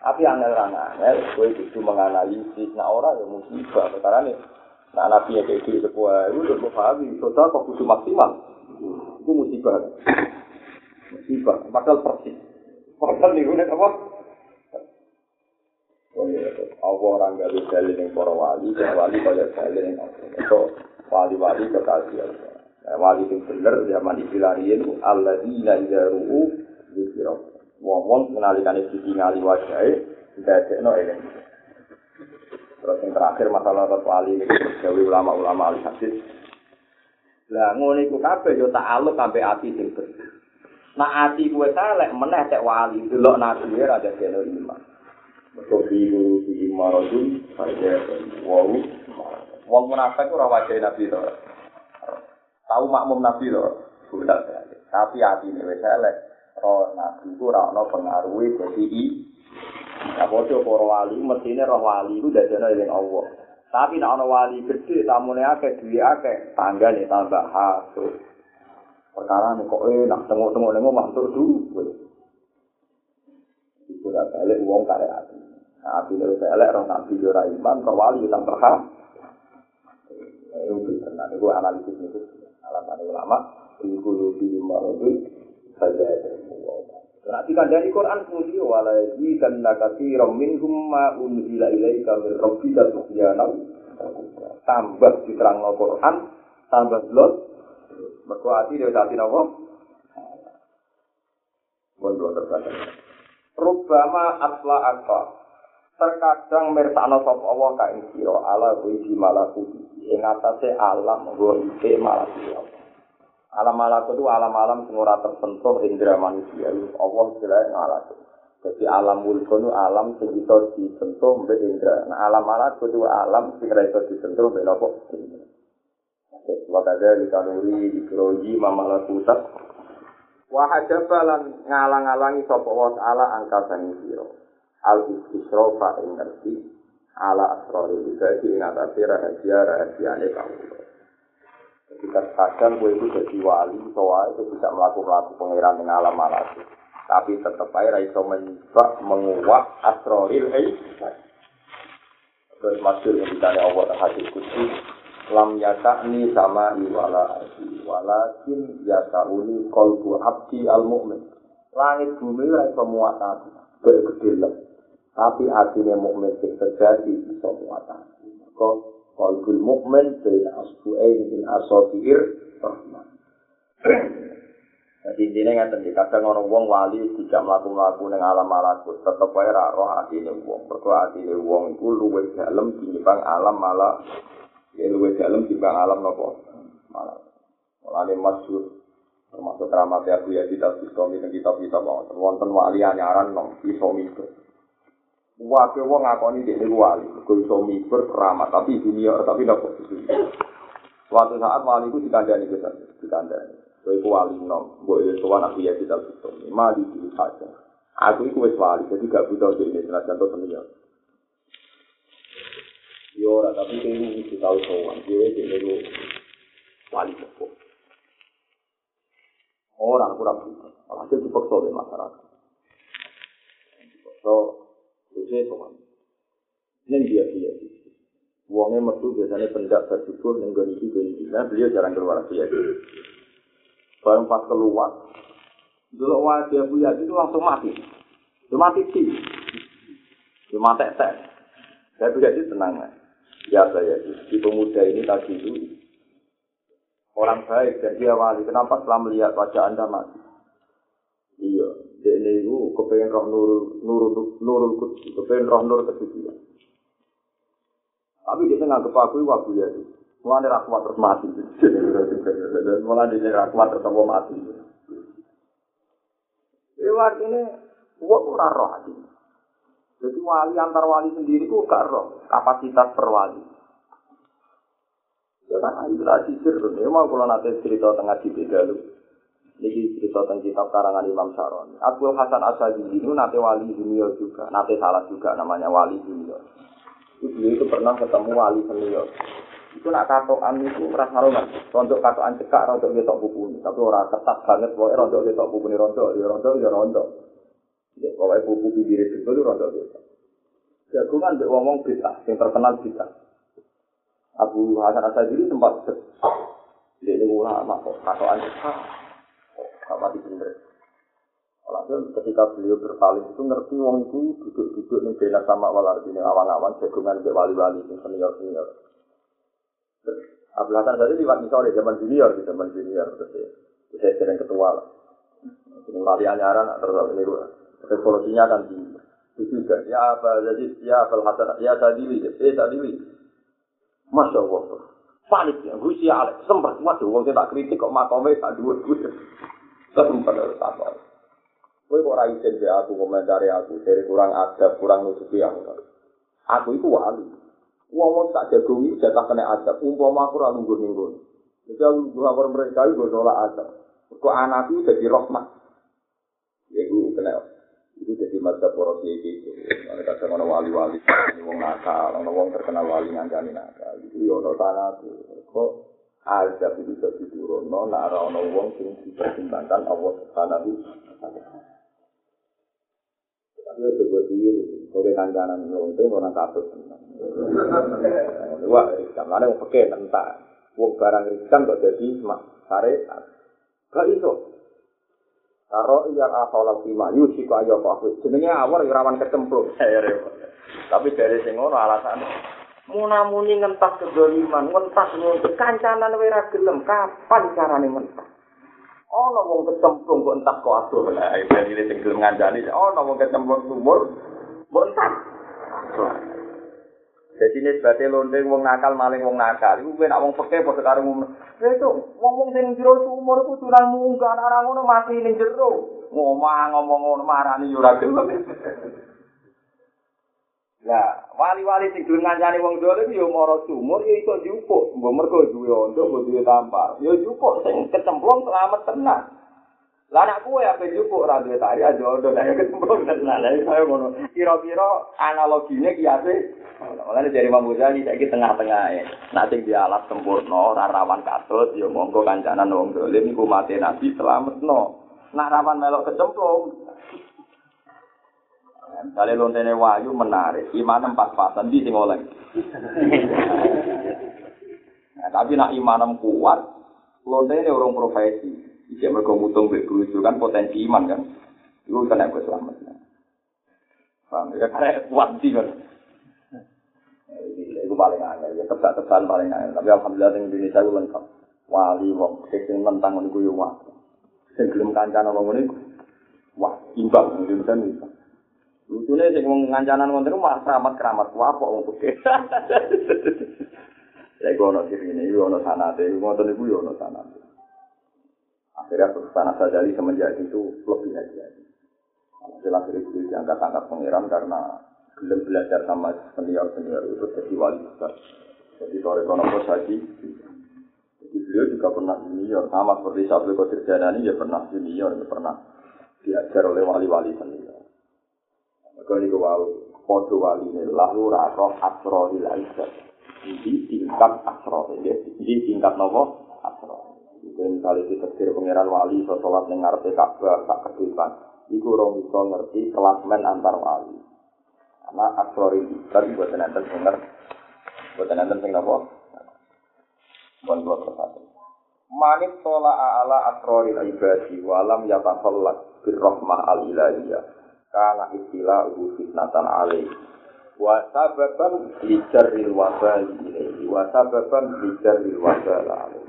[SPEAKER 1] Tapi angel orang angel, gue itu menganalisis. Nah orang yang musibah. Karena nih, nah nabi yang kayak gitu sebuah itu udah gue pahami. Total kok kudu maksimal. Itu musibah. Musibah. Padahal persis. Padahal nih gue apa? Oh iya, Allah orang gak bisa yang para wali, dan wali kaya dalil yang So, wali-wali kekasih Allah. Wali yang bener, zaman istilahin, Allah dina ida ru'u, yusirah. Wong-wong menalikan itu tinggali wajahnya, tidak ada no ini. Terus yang terakhir masalah rot wali, dari ulama-ulama ahli hadis. Lah ngono iku kabeh yo tak aluk sampai ati sing bener. Nah ati kuwe saleh meneh cek wali, delok nabi ora ada iman. Mereka biru di marodun, saja wow. Wong munafik ora wajah Nabi to. Tahu makmum Nabi to. Tapi hati ini wis elek. Roh Nabi ku ora ono pengaruh dadi i. Ya padha para wali mestine roh wali ku dadene eling Allah. Tapi nek ana wali gede tamune akeh duwe akeh, tanggane tambah hasud. Perkara nek kok enak tengok-tengok ning omah tur duwe. elek wong kare ati. Nah, ati wis elek ora nabi ora iman, kok wali tambah ha. Itu tenan, itu analisis itu. Alasan ulama, iku di marodu saja Berarti kan dari Quran kemudian walaihi dan nakati minhum ma unzila ilaika min rabbika tuhyana tambah diterang no Quran tambah blot. Mergo ati dhewe ati napa? Bon terkadang Rubama asla akta terkadang mirsakno sapa Allah ka ing sira ala wiji malakuti ing atase alam nggo iki malakuti Alam malakut itu alam-alam ora tersentuh indra manusia. Allah jelas ngalah. Jadi alam mulkun itu alam sing bisa disentuh mbek indra. Nah alam malakut itu alam ora bisa disentuh mbek apa? Wakada di kanuri ikroji mamalakutat. Wahajabalan ngalang-alangi sapa wa taala angka sing sira. Al istisrofa ing ngerti ala asrori ibadi ing atase rahasia rahasiane kawula. Ketika kadang gue itu jadi wali, soalnya itu bisa melakukan pangeran dengan alam alam Tapi tetap aja iso mencoba menguak asroril eh. Terus masuk yang ditanya Allah hadis kudsi, lam ni sama iwala walakin yasauni kolbu abdi al mu'min. Langit bumi iso muat aku, gede Tapi hatinya mukmin sing terjadi iso muat Kok qalbul mukmin baina asbu'ain min asabiir rahman. Jadi ini ngerti, kadang orang wong wali tidak melaku-melaku dengan alam malakut, tetap aja roh hati ini wong. Berku hati wong itu luwe dalam dibang alam malah, ya luwe dalam dibang alam nopo malah. Mulane masyhur termasuk keramat ya Bu ya kita sistemi dan kita kita mau wonten wali anyaran nong iso mikir. Wakil wong ngakoni dia ini wali, gue iso mikir keramat, tapi dunia, tapi tidak Suatu saat wali itu dikandani kita, dikandani. Gue itu wali nom, gue itu tuan aku ya kita bisa, mali diri saja. Aku itu wes wali, jadi gak butuh dia ini, jelas contoh dunia. Yo, tapi ini mesti tahu soal, dia ini wali sepuh. Orang kurang butuh, hasil dipaksa oleh masyarakat. So, Terusnya soal. Ini dia dia. Uangnya metu biasanya pendak bersyukur yang gini gini gini. Nah beliau jarang keluar dia. Barang pas keluar, dulu wajah buya itu langsung mati. Itu mati. Itu mati tek. Saya juga sih tenang lah. Ya saya si pemuda ini tadi itu orang baik dan dia wali. Kenapa setelah melihat wajah anda mati? Iya, Dene iku kepengin roh nur nur nurul kudus, kepengin roh nur kesucian. Tapi dia nggak kepaku waktu ya. Mulai ra kuat terus mati. Mulai dia ra kuat terus mau mati. Lewat ini, gua ora roh hati. Jadi wali antar wali sendiri ku gak roh kapasitas perwali. Ya kan, itu lah sisir. Memang kalau nanti cerita tengah di dulu. Ini cerita tentang kitab karangan Imam Saroni. Abu Hasan Asyadi ini nanti wali junior juga. Nanti salah juga namanya wali junior. Itu itu pernah ketemu wali senior. Itu nak katokan itu merasa roman. Rontok katokan cekak, rontok getok buku ini. Tapi orang ketat banget. Pokoknya rontok getok buku ini rontok. Ya rontok, ya rontok. Ya, pokoknya buku pinggir itu itu rontok getok. Jagungan dia ngomong bisa, yang terkenal bisa. Abu Hasan Asyadi ini sempat dia ini ulama kok katokan cekak. Sama di bener. Alhasil ketika beliau berpaling itu ngerti wong itu duduk-duduk nih beda sama walar ini awang-awang jagungan ke wali-wali itu senior senior. Abdul Hasan tadi lewat misalnya zaman junior di zaman junior terus ya. Saya sering ketua lah. Ini wali anyaran terus ini revolusinya kan di itu juga ya apa jadi ya Abdul Hasan ya tadi eh tadi Masya Allah panik ya Gusti Alex sempat waduh wong tak kritik kok makome tak dua Sempat harus takut. Kowe kok ora izin be aku komentari aku, dari kurang adab, kurang nutupi aku. Aku itu wali. Wong tak jagung iki jatah kena adab, umpama aku ora lungguh ning ngono. Jadi aku ngawur mereka itu nolak adab. Kok anakku jadi rahmat. Ya iku kena itu jadi mata poros iki. Mereka kadang wali-wali, wong nakal, wong terkenal wali ngancani nakal. Itu yo ono tanah Kok azab itu bisa diturun no nak ana wong sing dipertimbangkan Allah Subhanahu Tapi ya coba diri, sebagai kancanan lonte, orang katut tenang. Wah, riskan, mana yang pakai. Wong barang riskan kok jadi syariat. Gak iso. Karo iya asola fima yusi kok ayo kok aku. Jenenge awor ya rawan kecemplung. Tapi dari sing ngono alasan munamuni ngentas kedoliman, ngentas nuntut kancanan wae ra gelem, kapan carane ngentas? Ana wong kecemplung kok entas kok adoh. Lah iki sing gelem ngandani, ana wong kecemplung sumur, mbok entas. Jadi ini sebabnya londe wong nakal maling wong nakal. Iku gue nak wong peke karo ngomong. Ya itu ngomong sing jero sumur itu curang munggah anak ngono mati ning jero. Ngomong ngomong ngono marani yo ora gelem. Lah, wali-wali sing gelem ngancani wong dolim yo mara sumur yo iso jupuk. Mbok mergo duwe ondo, mbok duwe tampar. Yo jupuk sing kecemplung selamat tenang. Lah anak kue apa jupuk ora duwe tari aja ondo nek kecemplung tenan. Lah kaya ngono. Kira-kira analogine kiase Mulane dari Imam Ghazali saiki tengah-tengah e. Nak sing dialat sempurna, ora rawan katut, ya monggo kancanan wong dolim iku mati Nabi selametno. Nak rawan melok kecemplung. Kali lontene wayu menarik, iman empat pasan di sing oleh. nah, tapi nak iman kuat, lontene orang profesi. Iki mergo mutung mbek kan potensi iman kan. Iku kena gue selamat. Paham ya karek kuat sih kan. Itu paling aneh, ya terbak-tebakan paling aneh. Tapi alhamdulillah di Indonesia itu lengkap. Wali, wong, sing mentang ini gue wah. Sing gelem kancana wong ini, wah, imbang, Indonesia imbang. Lucunya sing wong ngancanan wong itu malah keramat-keramat, wah, kok wong putih. Ya, gue ono sini, ini, gue ono sana, gue ono sana, gue ono sana. Akhirnya tanah sajali semenjak itu lebih aja. Hasil akhirnya itu diangkat-angkat pengiran karena belum belajar sama senior-senior itu jadi wali besar. Jadi sore konopo saji. Jadi beliau juga pernah junior, sama seperti Sabri Qadir Janani, dia pernah junior, dia pernah diajar oleh wali-wali senior. Ini kewal, kodo wali ini, lalu raro asrohil aisyah. Ini tingkat asrohil, ini tingkat nopo asrohil. Itu misalnya kita kira pengiran wali, sholat nengar Ka'bah, tak kedipan. Iku orang bisa ngerti kelasmen antar wali. Karena asrori ibad buat nanten dengar, buat nanten sing nopo. Buat dua persatu. Manit tola ala asrori ibadi walam yatasallak birrohmah al ilahiyah. Karena istilah ubu fitnatan alaih. Wa sababan lijarril wabali ilaihi. Wa sababan lijarril wabali alaihi.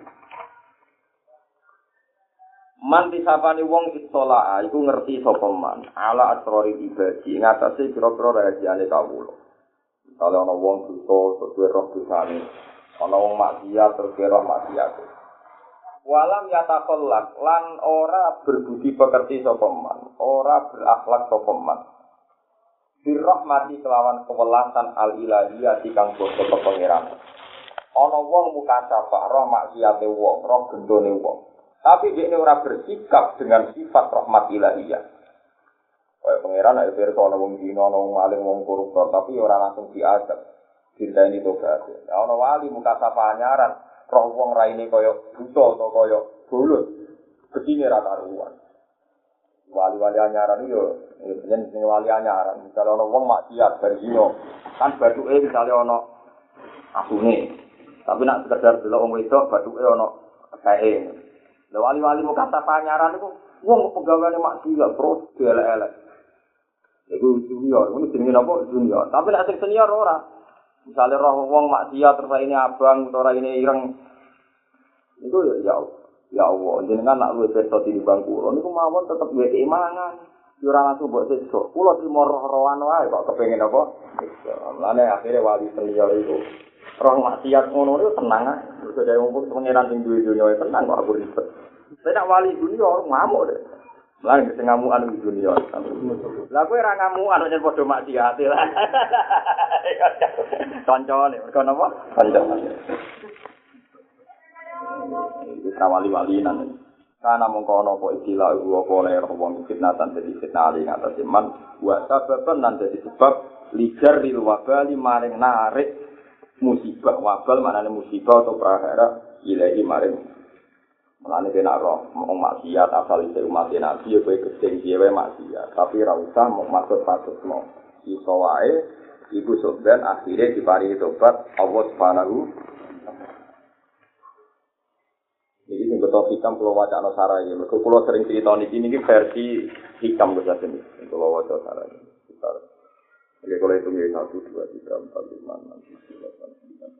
[SPEAKER 1] Man disapani wong istola iku ngerti sapa man ala asrori ibadi ngatasi pira-pira rahasiane kawula. Kalau ana wong dosa terus roh dosane, ana wong maksiat terus roh maksiat. Walam yataqallak lan ora berbudi pekerti sapa man, ora berakhlak sapa man. Birrahmati kelawan kewelasan al ilahiyah kang basa pangeran. Ana wong muka sapa roh maksiate wong, roh gendone wong. Tapi dia ini orang bersikap dengan sifat rahmat ilahiyah. Kayak pangeran ayo pirsa ana wong dina ana wong maling wong koruptor tapi orang langsung diadab. Cinta ini gak Ya ana wali muka sapa anyaran, roh wong raine kaya buta atau kaya bulut. Begini rata ruan. Wali-wali anyaran yo yen sing wali anyaran, misalnya ana wong maksiat berzino, kan batuke misalnya ana asune. Tapi nak sekedar delok wong wedok batuke ana kae. Lah wali-wali mau kata panyaran itu, wong pegawainya maksiat terus dielek-elek. Iku junior, ini jenenge apa junior. Tapi sing senior ora. Misalnya roh wong maksiat terus ini abang utawa ini ireng. Itu ya ya ya Allah, jenengan nak luwih pirsa tinimbang kula niku mawon tetep duwe keimanan. Ora langsung mbok siksa. Kula trimo roh-rohan wae kok kepengin apa? Mulane akhirnya wali senior itu roh maksiat ngono itu tenang. Terus ada wong pengiran sing duwe dunya tenang kok aku ribet. Saya nak wali dunia ngamuk deh. Lah sing ngamukan di dunia. Lah kowe ora ngamukan nek padha maksiat lah. Kancane mergo napa? Kancane. Iki wali-wali nang Karena mengkono apa istilah ibu apa oleh roh wong fitnatan jadi fitnah ali ngatas iman wa sababan nan jadi sebab lijar lil wabali maring narik musibah wabal maknane musibah atau prahara ilahi maring Mulane kena roh mung maksiat asal isih umat Nabi ya kowe gedeng piye wae maksiat, tapi ra usah mung maksud patutmu. Iso wae iku sopan akhire diparingi tobat Allah Subhanahu Jadi ini betul hikam kalau wajah nasara ini. Mereka sering cerita niki niki versi hikam bisa sini. Kalau wajah nasara ini, kita. Jadi kalau hitungnya satu, dua, tiga, empat, lima, enam, tujuh, delapan, sembilan.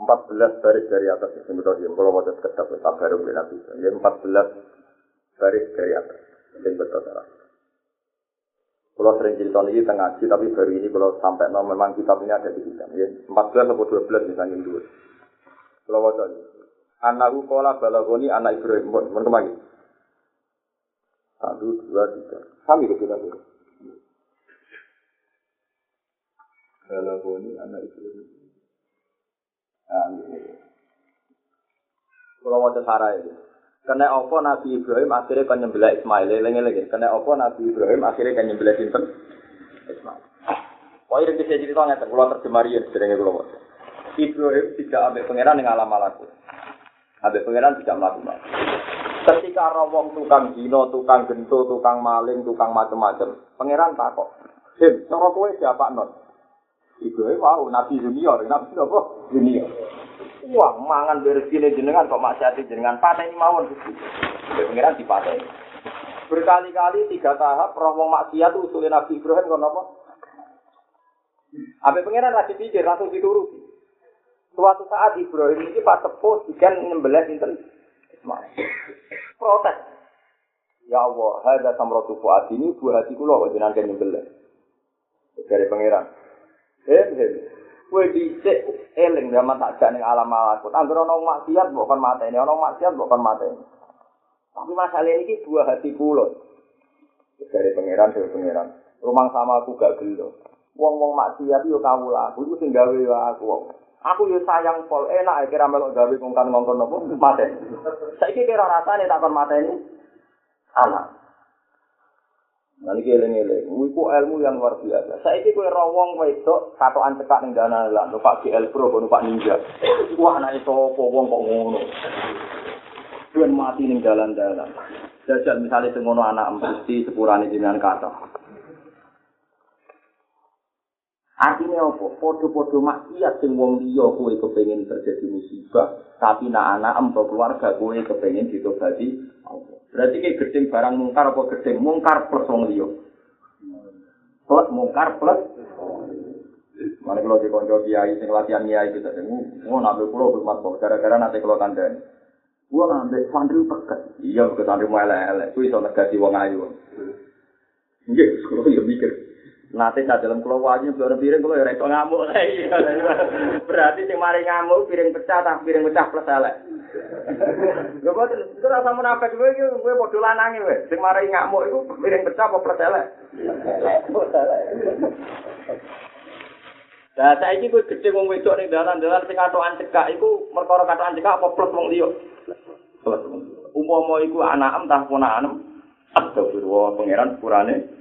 [SPEAKER 1] 14 baris dari atas itu Mbak Tohim, kalau mau tetap tak baru bin Nabi Ya 14 baris dari atas. Yang betul salah. Kalau sering cerita ini tengah sih tapi baru ini kalau sampai no, memang kitab ini ada di kita. Ya. 14 atau 12 misalnya dulu Kalau mau tanya. Anakku kola balagoni anak Ibrahim. Mohon kembali Satu, dua, tiga. Kami ke kita anak Ibrahim. Kalau wajah sarah ini. Kena apa Nabi Ibrahim akhirnya kan nyembelah Ismail. Lengi-lengi. Kena apa Nabi Ibrahim akhirnya kan nyembelah Sinten? Ismail. Wah, ini bisa cerita nggak? Kalau terjemarian, seringnya kalau Ibrahim tidak ambil pangeran dengan alam malaku. Ambil pangeran tidak melakukan. Ketika rawong tukang dino, tukang gento, tukang maling, tukang macam-macam, pangeran takok. Him, cara kowe siapa non? Ibrahim wow, nabi junior, nabi apa? Junior. Wah, mangan beres gini jenengan kok maksiat jenengan pateni mawon Gusti. Pangeran dipateni. Berkali-kali tiga tahap roh maksiat usulin Nabi Ibrahim kon apa? Abe pangeran lagi pikir langsung dituruti. Suatu saat Ibrahim ini pas sepuh dikan nyembelih sinten Ismail. Protes. Ya Allah, hadza samratu fuad ini buah hati kula kok jenengan nyembelih. Dari pangeran. Hem hem. Kowe dhisik eling zaman tak jak ning alam malakut. Angger ana maksiat mbok kon mateni, ana maksiat mbok kon mateni. Tapi masalah ini buah hati kula. Dari pangeran dari pangeran. Rumang sama aku gak gelo. Wong-wong maksiat yo kawula, aku iku sing gawe yo aku. Aku yo sayang pol enak ae kira melok gawe kongkan ngongkon nopo mateni. Saiki kira rasane tak kon mateni anak. Nah ini eling-eling, iku ilmu yang luar biasa. Saiki kowe ora wong wedok katokan cekak ning dana lan numpak GL Pro numpak Ninja. Wah anake sapa wong kok ngono. Ben mati ning dalan-dalan. Jajal misalnya sengono anak mesti sepurane jenengan kata. Artinya apa? Podo-podo maksiat sing wong liya kowe kepengin terjadi musibah, tapi nak anak empo keluarga kowe kepengin ditobati Allah. Berarti kayak gedeng barang mungkar apa gedeng mungkar plus wong liya. Plus mungkar plus Mana kalau di konco kiai sing latihan kiai itu tadi, mau nambah pulau bermat kok gara-gara nanti kalau kandang. Gua nambah santri pekat. Iya, ke santri mau elek-elek. Kuwi iso negasi wong ayu. Nggih, kalau ya mikir. Nanti saat dalam kulo wajib belum piring kulo ya reso ngamuk Berarti sing mari ngamuk piring pecah tak piring pecah plus elek. Kok itu rasa munafik kowe iki kowe padha lanange kowe. Sing mari ngamuk iku piring pecah apa plus elek. Lah saiki kowe gedhe wong wedok ning dalan-dalan sing katokan cekak iku perkara katokan cekak apa plus wong liya. Plus. Umpama iku anak em tah ponakan Astagfirullah pangeran sepurane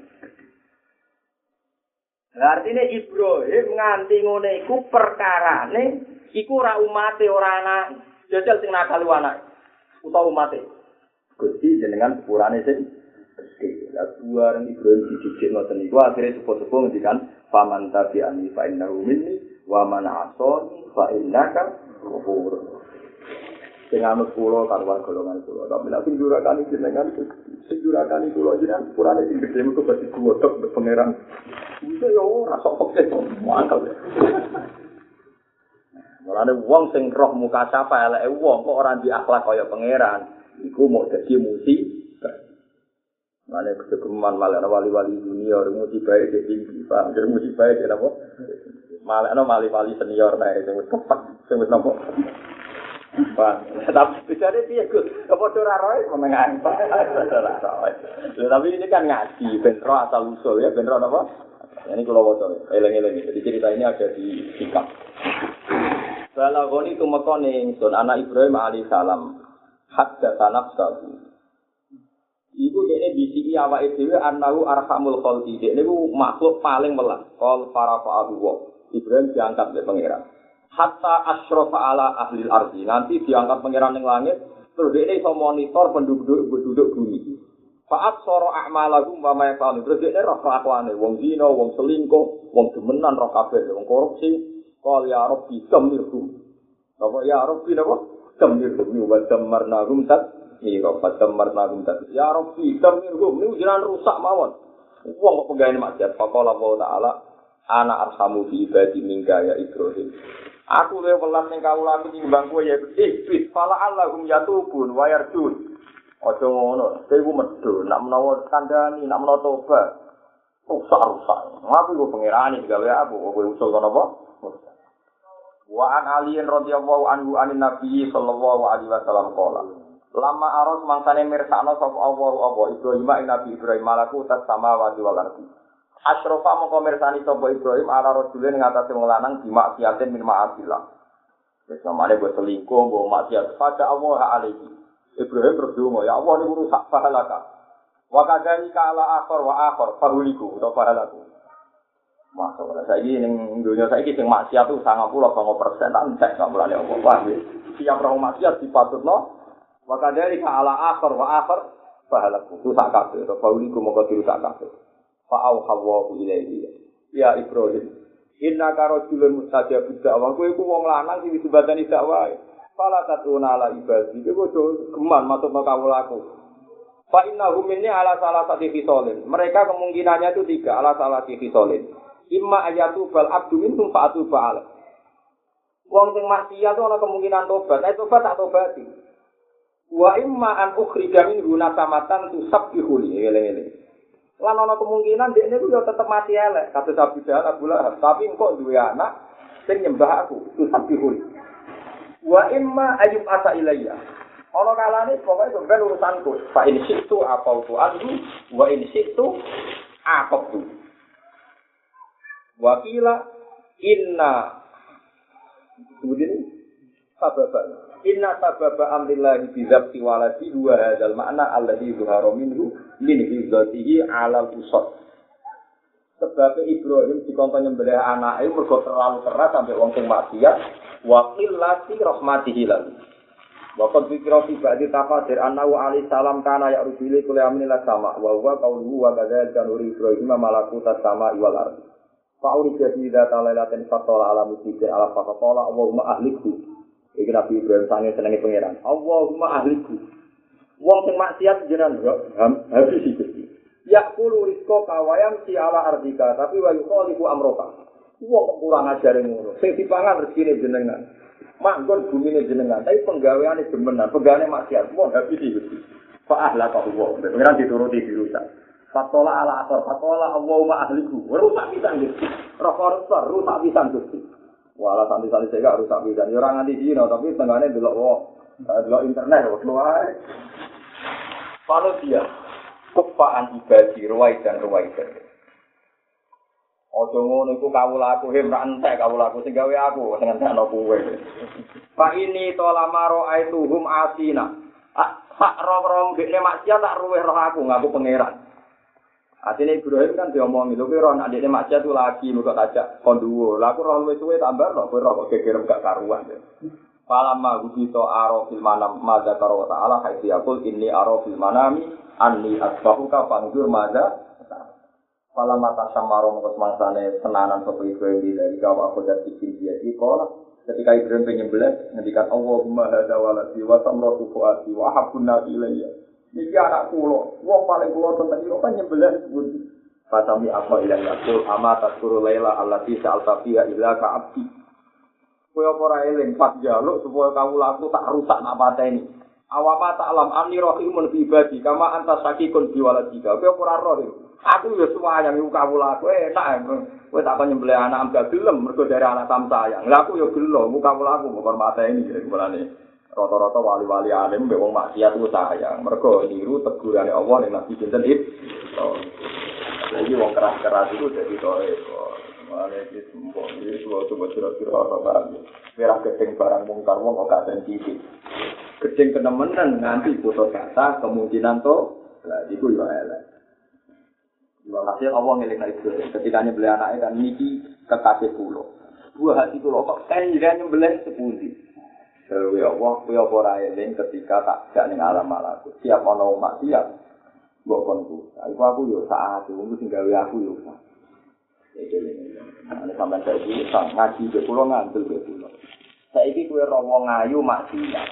[SPEAKER 1] Artine Ibrahim nganti ngene iku perkarane iku ora umate ora anak. Jajal sing nakal anak utawa umate. Gusti jenengan sepurane sing. Lah buaran Ibrahim dididik ngoten niku akhire sepo-sepo ngendikan faman tabi'ani fa innahu minni wa man asani fa innaka ghafur. Sing anut kula karuan golongan kula. Tapi nek sing durakani jenengan sing durakani kula jenengan sepurane sing gede muga dadi kuwotok pangeran. Bisa ya ora sok pekeh mantap. Mulane wong sing roh muka sapa eleke wong kok ora di akhlak kaya pangeran, iku mau dadi musi. Mulane kegeman malah wali-wali dunia musibah iki tinggi, Pak. Jadi musibah iki apa? Malah wali-wali senior sing wis tepat, sing wis nopo. Pak, tapi bicara piye Gus? Apa ora roe menengan Pak? Tapi ini kan ngaji, benro asal usul ya, benro apa? Ini kalau waca, eleng-eleng. Jadi cerita ini ada di sikap. Balagoni tumekone ingsun anak Ibrahim alaihi salam hadda tanaf sabu. Iku dene bisiki awake dhewe annahu arhamul khalqi. Dene ku makhluk paling welas. Qol para fa'abu wa. Ibrahim diangkat oleh pangeran. Hatta asyrafa ala ahli ardi. Nanti diangkat pangeran ning langit, terus dia iso monitor penduduk penduduk bumi. Faat soro a'malahum wa ma yafalu. Terus dia roh kelakuane, wong zina, wong selingkuh, wong demenan roh kabeh, wong korupsi. Qal ya rabbi tamirhum. Apa ya rabbi napa? Tamirhum wa tamarnahum tat mira fa tamarnahum tat. Ya rabbi tamirhum. Ini jenengan rusak mawon. Wong kok pegawai maksiat. Faqala Allah Ta'ala ana arhamu bi ibadi mingga ya Ibrahim. Aku le welas ning kawula aku timbang kowe ya iblis fala allahum yatubun wa yarjun. Aja ngono, kowe ku medho, nak menawa kandhani, nak menawa tobat. Rusak-rusak. Aku iku pangerane digawe aku, kowe usul kono apa? Wa an aliyin radhiyallahu anhu anin nabi sallallahu alaihi wasallam qala. Lama aros mangsane mirsakno sapa Allah apa Ibrahim Nabi Ibrahim malaku tas samawati wal ardi. Asrofa mongko mirsani sapa Ibrahim ala rajulin ing atase wong lanang di maksiatin min ma'asillah. Wis samane mbok selingkuh, mbok maksiat pada Allah alaihi. Ibrahim berdua, ya Allah ini rusak pahalaka. Wa kadani kala akhor wa akhor fahuliku atau pahalaku. Masuk saya ini ning dunia saya ini maksiat tuh sangat puluh sama persen tak cek nggak mulai apa wah siap orang maksiat dipatut. Wa kadani kala akhor wa akhor pahalaku rusak kabeh atau fahuliku mau dirusak kabeh. Fa'au hawa ilaihi. Ya Ibrahim. Inna karo julun mustajab dakwah. Kowe ku wong lanang sing disebutani dakwah. Fala tatuna ala ibadi. Kowe kudu geman masuk ke kawulaku. Fa innahum minni ala salah satu fisolin. Mereka kemungkinannya itu tiga ala salah satu fisolin. Imma ayatu bal abdu minhum fa'atu ba'ala. Wong sing maksiat ana kemungkinan tobat. Nek tobat tak tobati. Wa imma an ukhrija minhu nasamatan tusabbihu li. Lan ana kemungkinan dia ini ya tetap mati elek. Kata Abu Jahal Abu Lahab. Tapi engkau dua anak sing nyembah aku susah dihuli wa imma ayub asa ilayya. Ana kalane pokoke sampean urusanku. Fa in situ apa tu anhu wa in situ apa tu wakila inna kemudian sababa. Inna sababa amrillahi bizabti waladi huwa hadzal makna alladhi zuhara minhu min hizatihi ala usad. Sebab Ibrahim dikongkon nyembelih anake mergo terlalu keras sampai wong sing maksiat wa qillati rahmatihi lalu. Wa qad dzikra fi ba'di tafsir annahu alaihi salam kana ya rubili kulli amrin la sama wa huwa qawluhu wa kadzalika nuri Ibrahim malakutas sama wal ardi. Fa'uri jadi data lailatin fatola ala musibah ala faqala Allahumma ahlikhu Iki Nabi Ibrahim sange senenge pangeran. Allahumma ahliku. Wong sing maksiat jenengan habis iki Gusti. Ya kulu rizqa kawayam si ala ardika tapi wa yukhalifu amroka. Wong kurang ajar ngono. Sing dipangan rezekine jenengan. Manggon bumine jenengan, tapi penggaweane demenan, penggaweane maksiat. Wong habis Gusti. Fa ahlaka Allah. Pangeran dituruti dirusak. Fatola ala asor, fatola Allahumma ahliku. Rusak pisan Gusti. Rokor rusak pisan Gusti. Wala santri-santri saya gak rusak bisa. Ya orang nanti Cina, tapi tengahnya delok wong. Delok internet, wong keluar. Kalau dia ibadi ruwai dan ruwai dan Ojo ngono iku kawula aku hem ra entek kawula aku sing gawe aku sing entekno kowe. Pak ini to lamaro aituhum asina. Sak rong-rong dekne maksiat tak ruweh roh aku ngaku pangeran. Artinya Ibrahim kan diomongi, lu kira anak dia maksiat tuh lagi, muka kaca konduo. Laku roh luwe suwe loh, kira kok kekirim gak karuan. Falama gubito aro fil manam maza karo ta'ala haiti akul ini aro fil manami anni asbahuka panjur maza Falama tasamaro mengkut mangsane senanan sopa Ibrahim dari kawa aku dan bikin dia di ketika Ibrahim penyembelah ngendikan Allahumma hada waladi wa samratu fuati wa ahabun nabi ilayya Iki anak kulo, wong paling kulo tentang itu kan nyembelah sebut. Fatami apa ilang yakul ama taskuru laila allati sa'alta fiha illa ka'abdi. Kowe apa ora eling pas jaluk supaya kamu laku tak rusak nak pateni. Awama ta'lam anni rahimun fi ibadi kama anta sakikun bi waladika. Kowe apa ora roh Aku ya sayang iku kamu laku enak. Kowe tak nyembelih anak ambek gelem mergo dari anak tam sayang. Lah aku ya gelo, muka kamu laku mau mateni kira-kira rata-rata wali-wali alim mbek wong maksiat ku sayang. Mergo niru tegurane Allah ning Nabi sinten itu. Jadi wong keras-keras itu jadi tore Merah keteng barang mungkar wong kok gak sensitif. Keteng kenemenan nganti putus kata kemungkinan to lah iku yo elek. Hasil Allah ngeling itu ketika beli anaknya dan niki kekasih pulau. Dua hati kula kok kan jiran nyembelih sepundi. Dewe Allah, kowe apa ora eling ketika tak gak ning alam malaku. Siap ana umat siap. Mbok kon ku. Iku aku yo saat aku sing gawe aku yo. Ini sampai saya ini sang ngaji ke pulau ngantul ke pulau. Saya ini kue rawong ngayu maksiat.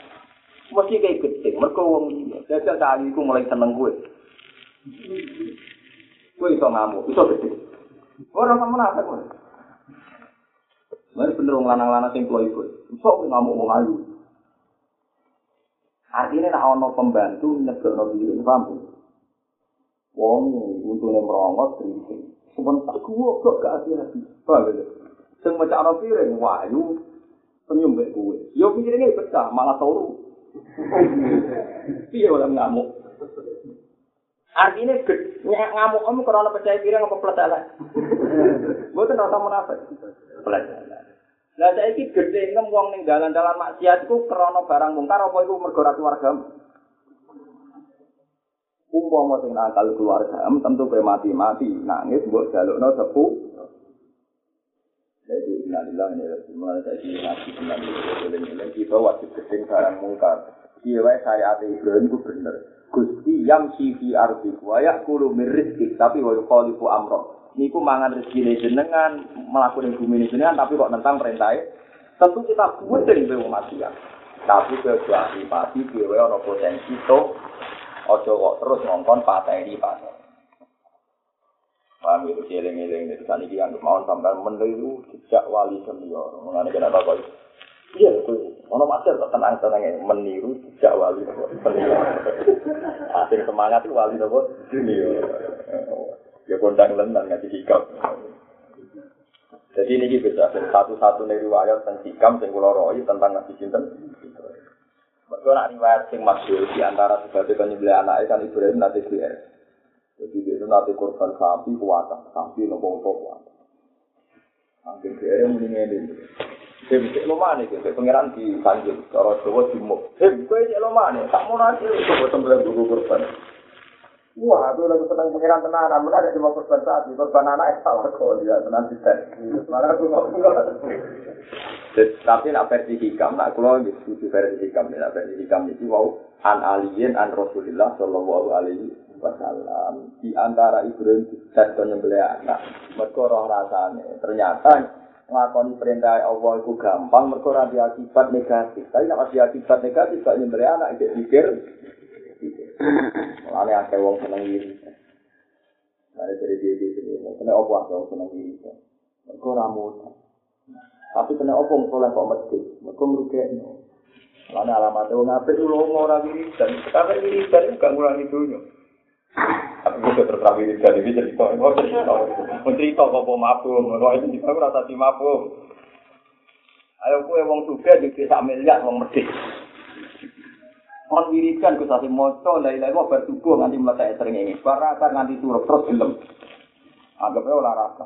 [SPEAKER 1] Mesti kayak gede, mereka wong dia. Jajal tadi aku mulai seneng gue. Gue iso ngamuk, iso gede. Orang sama nafas gue. Mari bener wong lanang-lanang sing ploy iku. Iso ngamuk wong ayu. Artinya nak ono pembantu nyegekno diri, paham? Wong untune merongot kritik. Sebentar gua kok gak hati-hati. Paham ya? Sing macam piring wahyu senyum mbek kowe. Yo pikiringe pecah, malah turu. Piye ora ngamuk? Artinya ngamuk kamu karena percaya piring apa peletelan? Mboten rasa munafik. Peletelan. Lah saiki gedhe ngem wong ning dalan-dalan maksiat iku krana barang mungkar apa mergo ora keluarga. Umpama sing nakal keluarga, tentu kowe mati-mati nangis mbok jalukno sepu. Jadi innalillahi wa inna ilaihi raji'un. Jadi innalillahi kita wajib gedhe barang mungkar. Iya wae syariat Ibrahim ku bener. Gusti yang sifi ardi wa yakulu mir rizki tapi wa yukhalifu amro. Niku mangan rezeki jenengan, melakukan bumi jenengan tapi kok tentang perintah Tentu kita buatin be mati ya. Tapi ke pasti dhewe ana potensi to ojo kok terus ngongkon pateni pateni. Paham itu eling-eling dari sana ini yang mau sampai meniru jejak wali senior. Mengenai kenapa kok Iya, itu. Ono masih kok tenang-tenang ya, meniru jejak wali senior. Asing semangat itu wali nopo junior. Ya kondang lendang ngaji hikam. Jadi ini bisa satu-satu nih riwayat tentang hikam yang kulo tentang ngaji cinta. Mereka nak riwayat yang masyur di antara sebagai penyembelih anak kan Ibrahim nanti biar. Jadi itu nanti korban sapi kuat, sapi nopo kuat. Angin dia yang mendingan ini. Dia bisa lo mana gitu, pangeran di Tanjung, cara Jawa Jumuk. Dia bisa lo mana, tak mau nanti, coba sembilan buku korban. Wah, aku lagi senang pengiran tenanan, mana ada cuma korban sapi, korban anak salah kok, dia tenang di set. Aku Tapi nak versi hikam, nak kalau setuju versi hikam, nak versi hikam itu wow, an alien, an Rasulullah Shallallahu Alaihi Wasallam. Di antara Ibrahim dan penyembelih anak, mereka roh rasanya. Ternyata ngakoni perintah Allah itu gampang, mereka ora akibat negatif. Tapi nak masih akibat negatif, gak nyembelih anak, itu pikir Mulane akeh wong seneng iri. Mare dari dia di sini, kena opo akeh wong seneng iri. Ora mudah. Tapi kena opo soleh kok mesti, mergo merugekno. Mulane alamat wong apik ulo ora iri dan sekarang iri dan gak ngurangi dunya. Tapi gue terus iri dan ini jadi kok cerita, mencerita kok mau mabuk, kalau itu juga gue rasa mabuk. Ayo gue wong suka di desa miliar wong medit. Kon wiridan Gus Hasim maca la ilaha illallah bar subuh nganti mletak sering ini. Bar akar nganti turun terus gelem. Anggap ora rasa.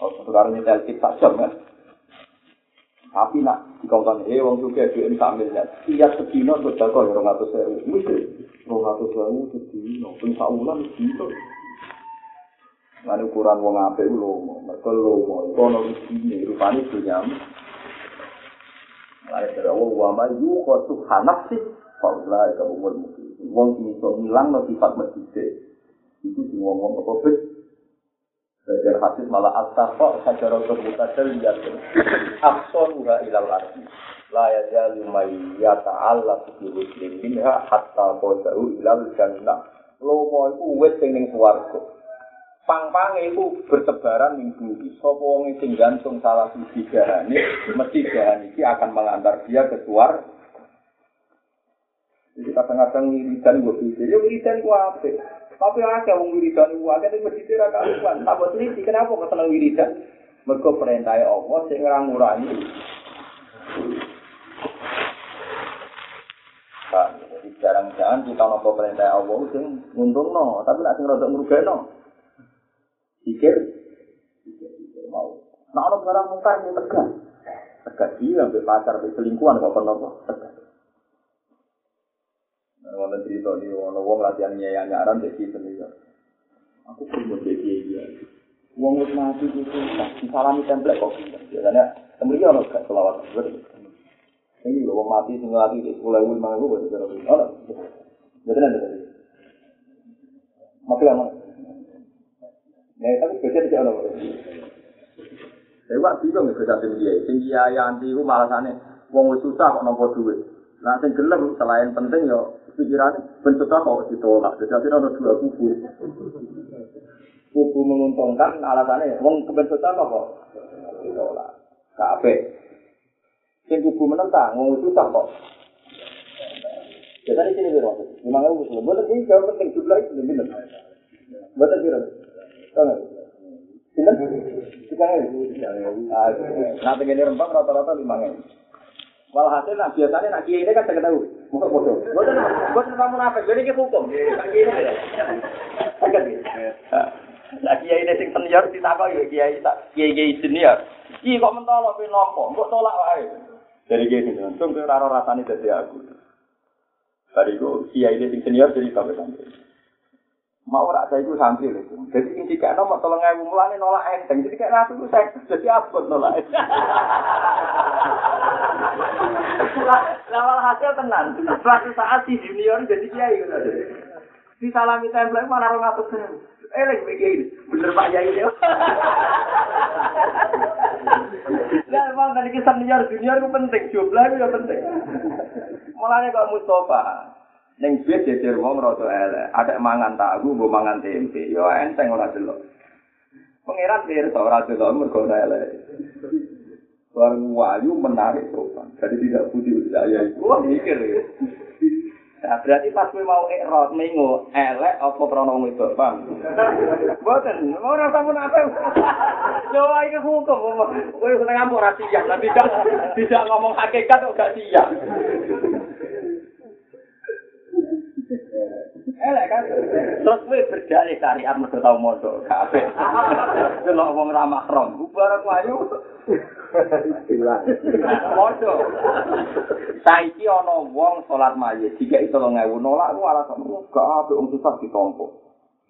[SPEAKER 1] Oh, sekarang ini telkit tak jam kan. Tapi nak dikongkon he wong juga duit sambil ya. Tiap sedino untuk jago ya orang atas sewu. Mesti orang atas sewu sedino. Pun sedino. Ukuran wong ape lomo, mereka lomo. Itu ono ini rupanya punya. Lain dari Allah, wa ma yuqa subhanafsi, fa'ulai ka umur mungkin. Wong sini so ngilang no sifat masjid. Itu si ngomong apa bet. Belajar hadis malah astafa sacara terbuka terlihat. Akson ura ilal arti. La ya jalu may yata'alla fi muslim minha hatta qadahu ilal jannah. Lomo iku wis sing ning swarga. Pang-pange iku bertebaran ning bumi. Sapa wong sing gantung salah siji gahane, mesti gahane iki akan mengantar dia ke suar. Jadi kadang-kadang wiridan gue pikir, ya wiridan gue apa? Tapi ada wong wiridan gue, ada yang tidak karuan. Tak buat teliti, kenapa kau senang wiridan? Mereka perintah Allah, sing ngurangi. Jadi jarang-jarang kita nopo perintah Allah, sing nguntung no, tapi nak sing rodok ngerugai no. Pikir mau nah orang barang muka ini tegas tegas dia sampai pacar sampai selingkuhan kok pernah kok tegas nah wonten cerita di wono wong latihan nyaya nyaran jadi seni aku pun mau jadi dia Wong wis mati itu susah, disalami template kok. Biasanya temui ono gak selawat. Ini lho wong mati sing lagi di sekolah ibu lima ibu betul betul. Ono. Betul ada. Nek tapi kerja tidak ono. Saya wak bingung ya kerja sing dia. Sing dia yang anti iku malasane wong wis susah kok nampa duit. Nah sing gelem selain penting yo pikiran ben susah kok ditolak. Jadi akhirnya ono dua kubu. kubu menguntungkan alasannya wong keben susah kok ditolak kafe sing kubu menentang wong susah kok jadi di sini biro memang aku usul boleh ini jauh penting jumlah itu lebih benar boleh biro Tiga Nanti gini rempang rata-rata lima ngel. Walhasil nah biasanya nak kiai ini kan saya tahu. Mau bodoh. Bodoh, bodoh kamu apa? Jadi kita hukum. Ini. Lah kiai ini sing senior ditakok ya kiai kiai kiai senior. Iki kok mentolo pe nampa, kok tolak wae. Dari kiai untung kowe ora rasane dadi aku. Bariku kiai ini sing senior jadi sampai sampai. Mau ora saya itu santri lho. Jadi ini kayak nomor tolong ewu mulane nolak enteng. Jadi kayak aku itu saya jadi apa nolak. Lawal hasil tenan. Suatu saat si junior jadi kiai. Disalami template mana orang atas elek iki iki bener Pak Yai ya. Lah emang dari kisah senior junior itu penting, jumlah itu penting. Mulane kok Mustafa ning bis jejer wong rada elek, ada mangan tahu, mbok mangan tempe, yo enteng ora delok. Pangeran pirsa ora delok mergo ora elek. Barang wayu menarik sopan. Jadi tidak putih saya itu. Wah mikir ya. Nah, berarti pas kowe mau ikrot mengo elek apa prono itu, Bang? Mboten, ora sampun apa. Yo iki hukum. Kowe seneng ra siap, tapi tidak tidak ngomong hakikat gak siap. Elek kan. Terus kowe berdalih syariat mergo tau mondok kabeh. Delok wong ra mahram, bareng ayu. Hilang. Mondok. Saiki ana wong salat mayit, jika itu 3000 nolak ku alasan gak apik wong susah ditompo.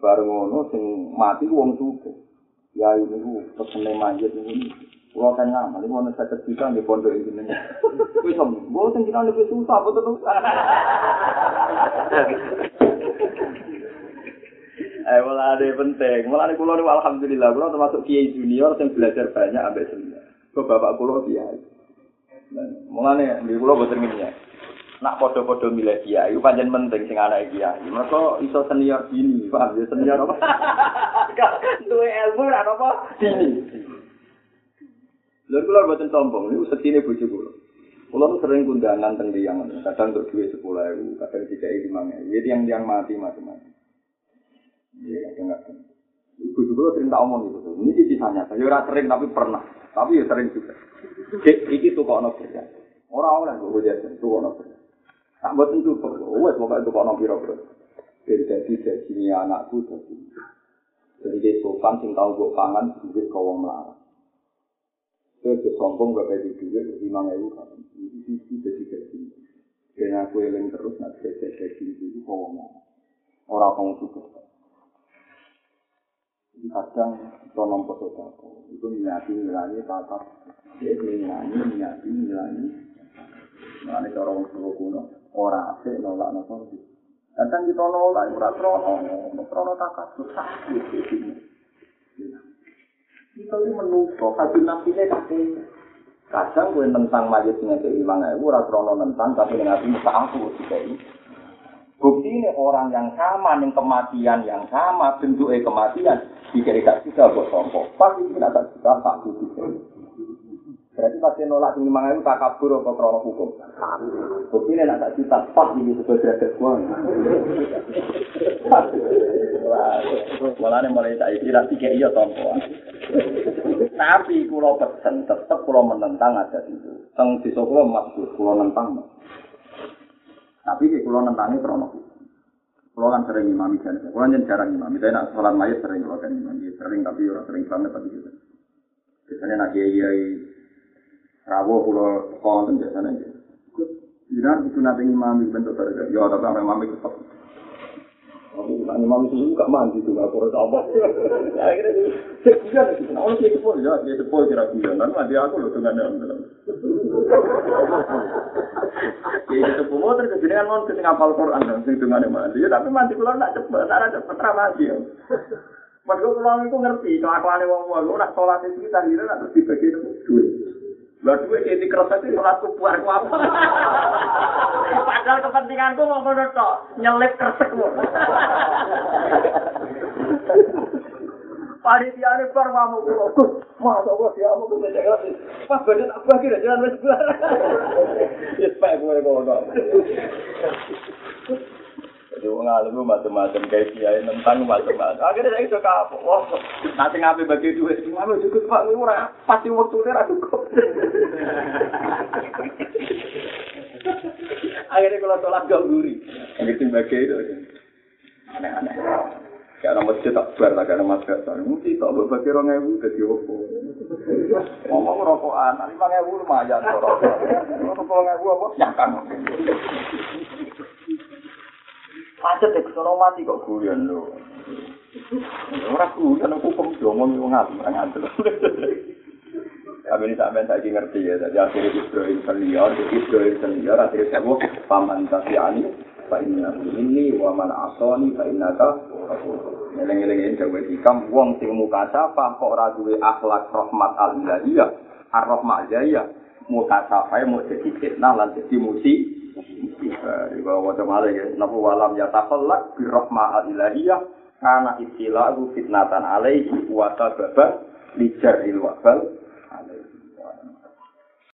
[SPEAKER 1] Bareng ngono sing mati wong sugih. Ya ini ku pesene mayit ini. Kulo kan ngamal, ini mau saya cerita di pondok ini. Wis om, boten kita lebih susah, boten susah. Eh, malah ada penting. Malah ada kulo alhamdulillah, kulo termasuk kiai junior yang belajar banyak sampai senior. Kok bapak kulo kiai. Mulane di kulo boten ngene. Nak podo-podo milih kiai, itu panjang penting sing anak kiai. Mereka iso senior gini, paham ya senior apa? Duwe ilmu apa? Gini. Lalu kulo boten sombong, ini setine bojo kulo. Kulo sering kundangan teng yang kadang untuk duit sepuluh ribu, kadang tiga lima ribu. Jadi yang yang mati macam-macam. Iya, kadang-kadang. Bojo kulo sering tak omong gitu. Ini kisahnya, saya ora sering tapi pernah. Tapi ya sering juga. Iki tuh kok ono kerja. Orang oleh gue kerja, tuh Tak buat tentu perlu. Wes pokoknya tuh kok ono biro biro. Jadi jadi jadi anakku jadi. Jadi dia sopan sing tahu gue pangan duit kau melarang. Saya sombong gak kayak duit lima ribu kan. Ini sih jadi jadi. Dan aku yang terus nak jadi jadi itu kau melarang. Orang kamu suka. kadang itu nomor sodako itu niati nilai tata dia nilai niati nilai nilai cara orang suruh kuno orang asik nolak nopo kadang kita nolak itu rata nopo krono takat susah kita ini menutup hati nafsinya kakek kadang gue tentang majid dengan keimangan itu rata nopo tentang tapi dengan hati muka aku Bukti ini orang yang sama, yang kematian yang sama, bentuknya kematian, jika tidak bisa buat sombong. Pasti tidak tak bisa tak Berarti pasti nolak ini mangan itu tak kabur atau krono hukum. Bukti ini tak juta pas ini sebagai derajat uang. Malah mulai tak kira tiga iya tompo. Tapi kulo pesen tetap kulo menentang ada itu. Teng di kulo masuk kulo menentang. Tapi di pulau nentangi krono. Pulau kan sering imami kan. Pulau kan jarang imami. Tapi nak sholat mayat sering pulau kan imami. Sering tapi orang sering banget tapi gitu. Biasanya nak kiai pulau sekolah kan biasanya gitu. Jangan itu nanti imami bentuk pada ya tapi orang imami tetap. Aku Nah, imam susu gak mandi tuh gak kurang sama. Akhirnya sekian gitu. Nah, orang kayak sepuluh ya, dia sepuluh kira kira. Nanti mandi aku loh dengan dalam dalam. Kayak sepuluh terus kemudian non kesini ngapal Quran dan sing dengan mandi. Tapi mandi keluar nak cepet, nak cepet ramadi ya. Padahal kalau itu ngerti, kelakuan wong wong, nak sholat itu kita kira nak terus dibagi duit. Lah duwe jadi kerasa itu sholatku buar ku apa. Padahal kepentinganku mau ngono tok, nyelip kresekmu. Panitia ini bar mau Gus, masa mau gue jaga Pas badan bagi dah jalan wes bar. Ya spek gue ngono. Jadi wong alim ku macam-macam kayak kiai tentang macam-macam. Akhirnya saya itu kapok. Wah, nanti ngapain bagi duit? Ngapain cukup pak? Ini ora pasti waktu ini ra cukup. Akhirnya kalau sholat gak guri. Gitu bagi itu. Aneh-aneh. Nama masjid tak bar lah, kayak nama madrasah. Mesti tak buat bagi orang ewu, jadi opo. Ngomong rokokan, lima ewu lumayan. Rokok ewu apa? Nyangkang. Macet ya, kesono mati kok guyon lho. Ora guyon, aku hukum diomong wong ngalim, ora ngantel. Tapi ini sampai saya ngerti ya, jadi akhirnya Ibrahim seliar, Ibrahim seliar, akhirnya saya paman tafiani, Pak ini wa man asoni fa innaka ngeleng-ngeleng ini dawe hikam wong sing muka sapa kok ora duwe akhlak rahmat al ilahiyah ar rahmat jaya muka sapa mau jadi fitnah lan jadi musi bawah wajah malah ya? Nafu walam ya tafallak bi rahmat al ilahiyah. Karena istilahu fitnatan alaihi wa sababa lijaril wabal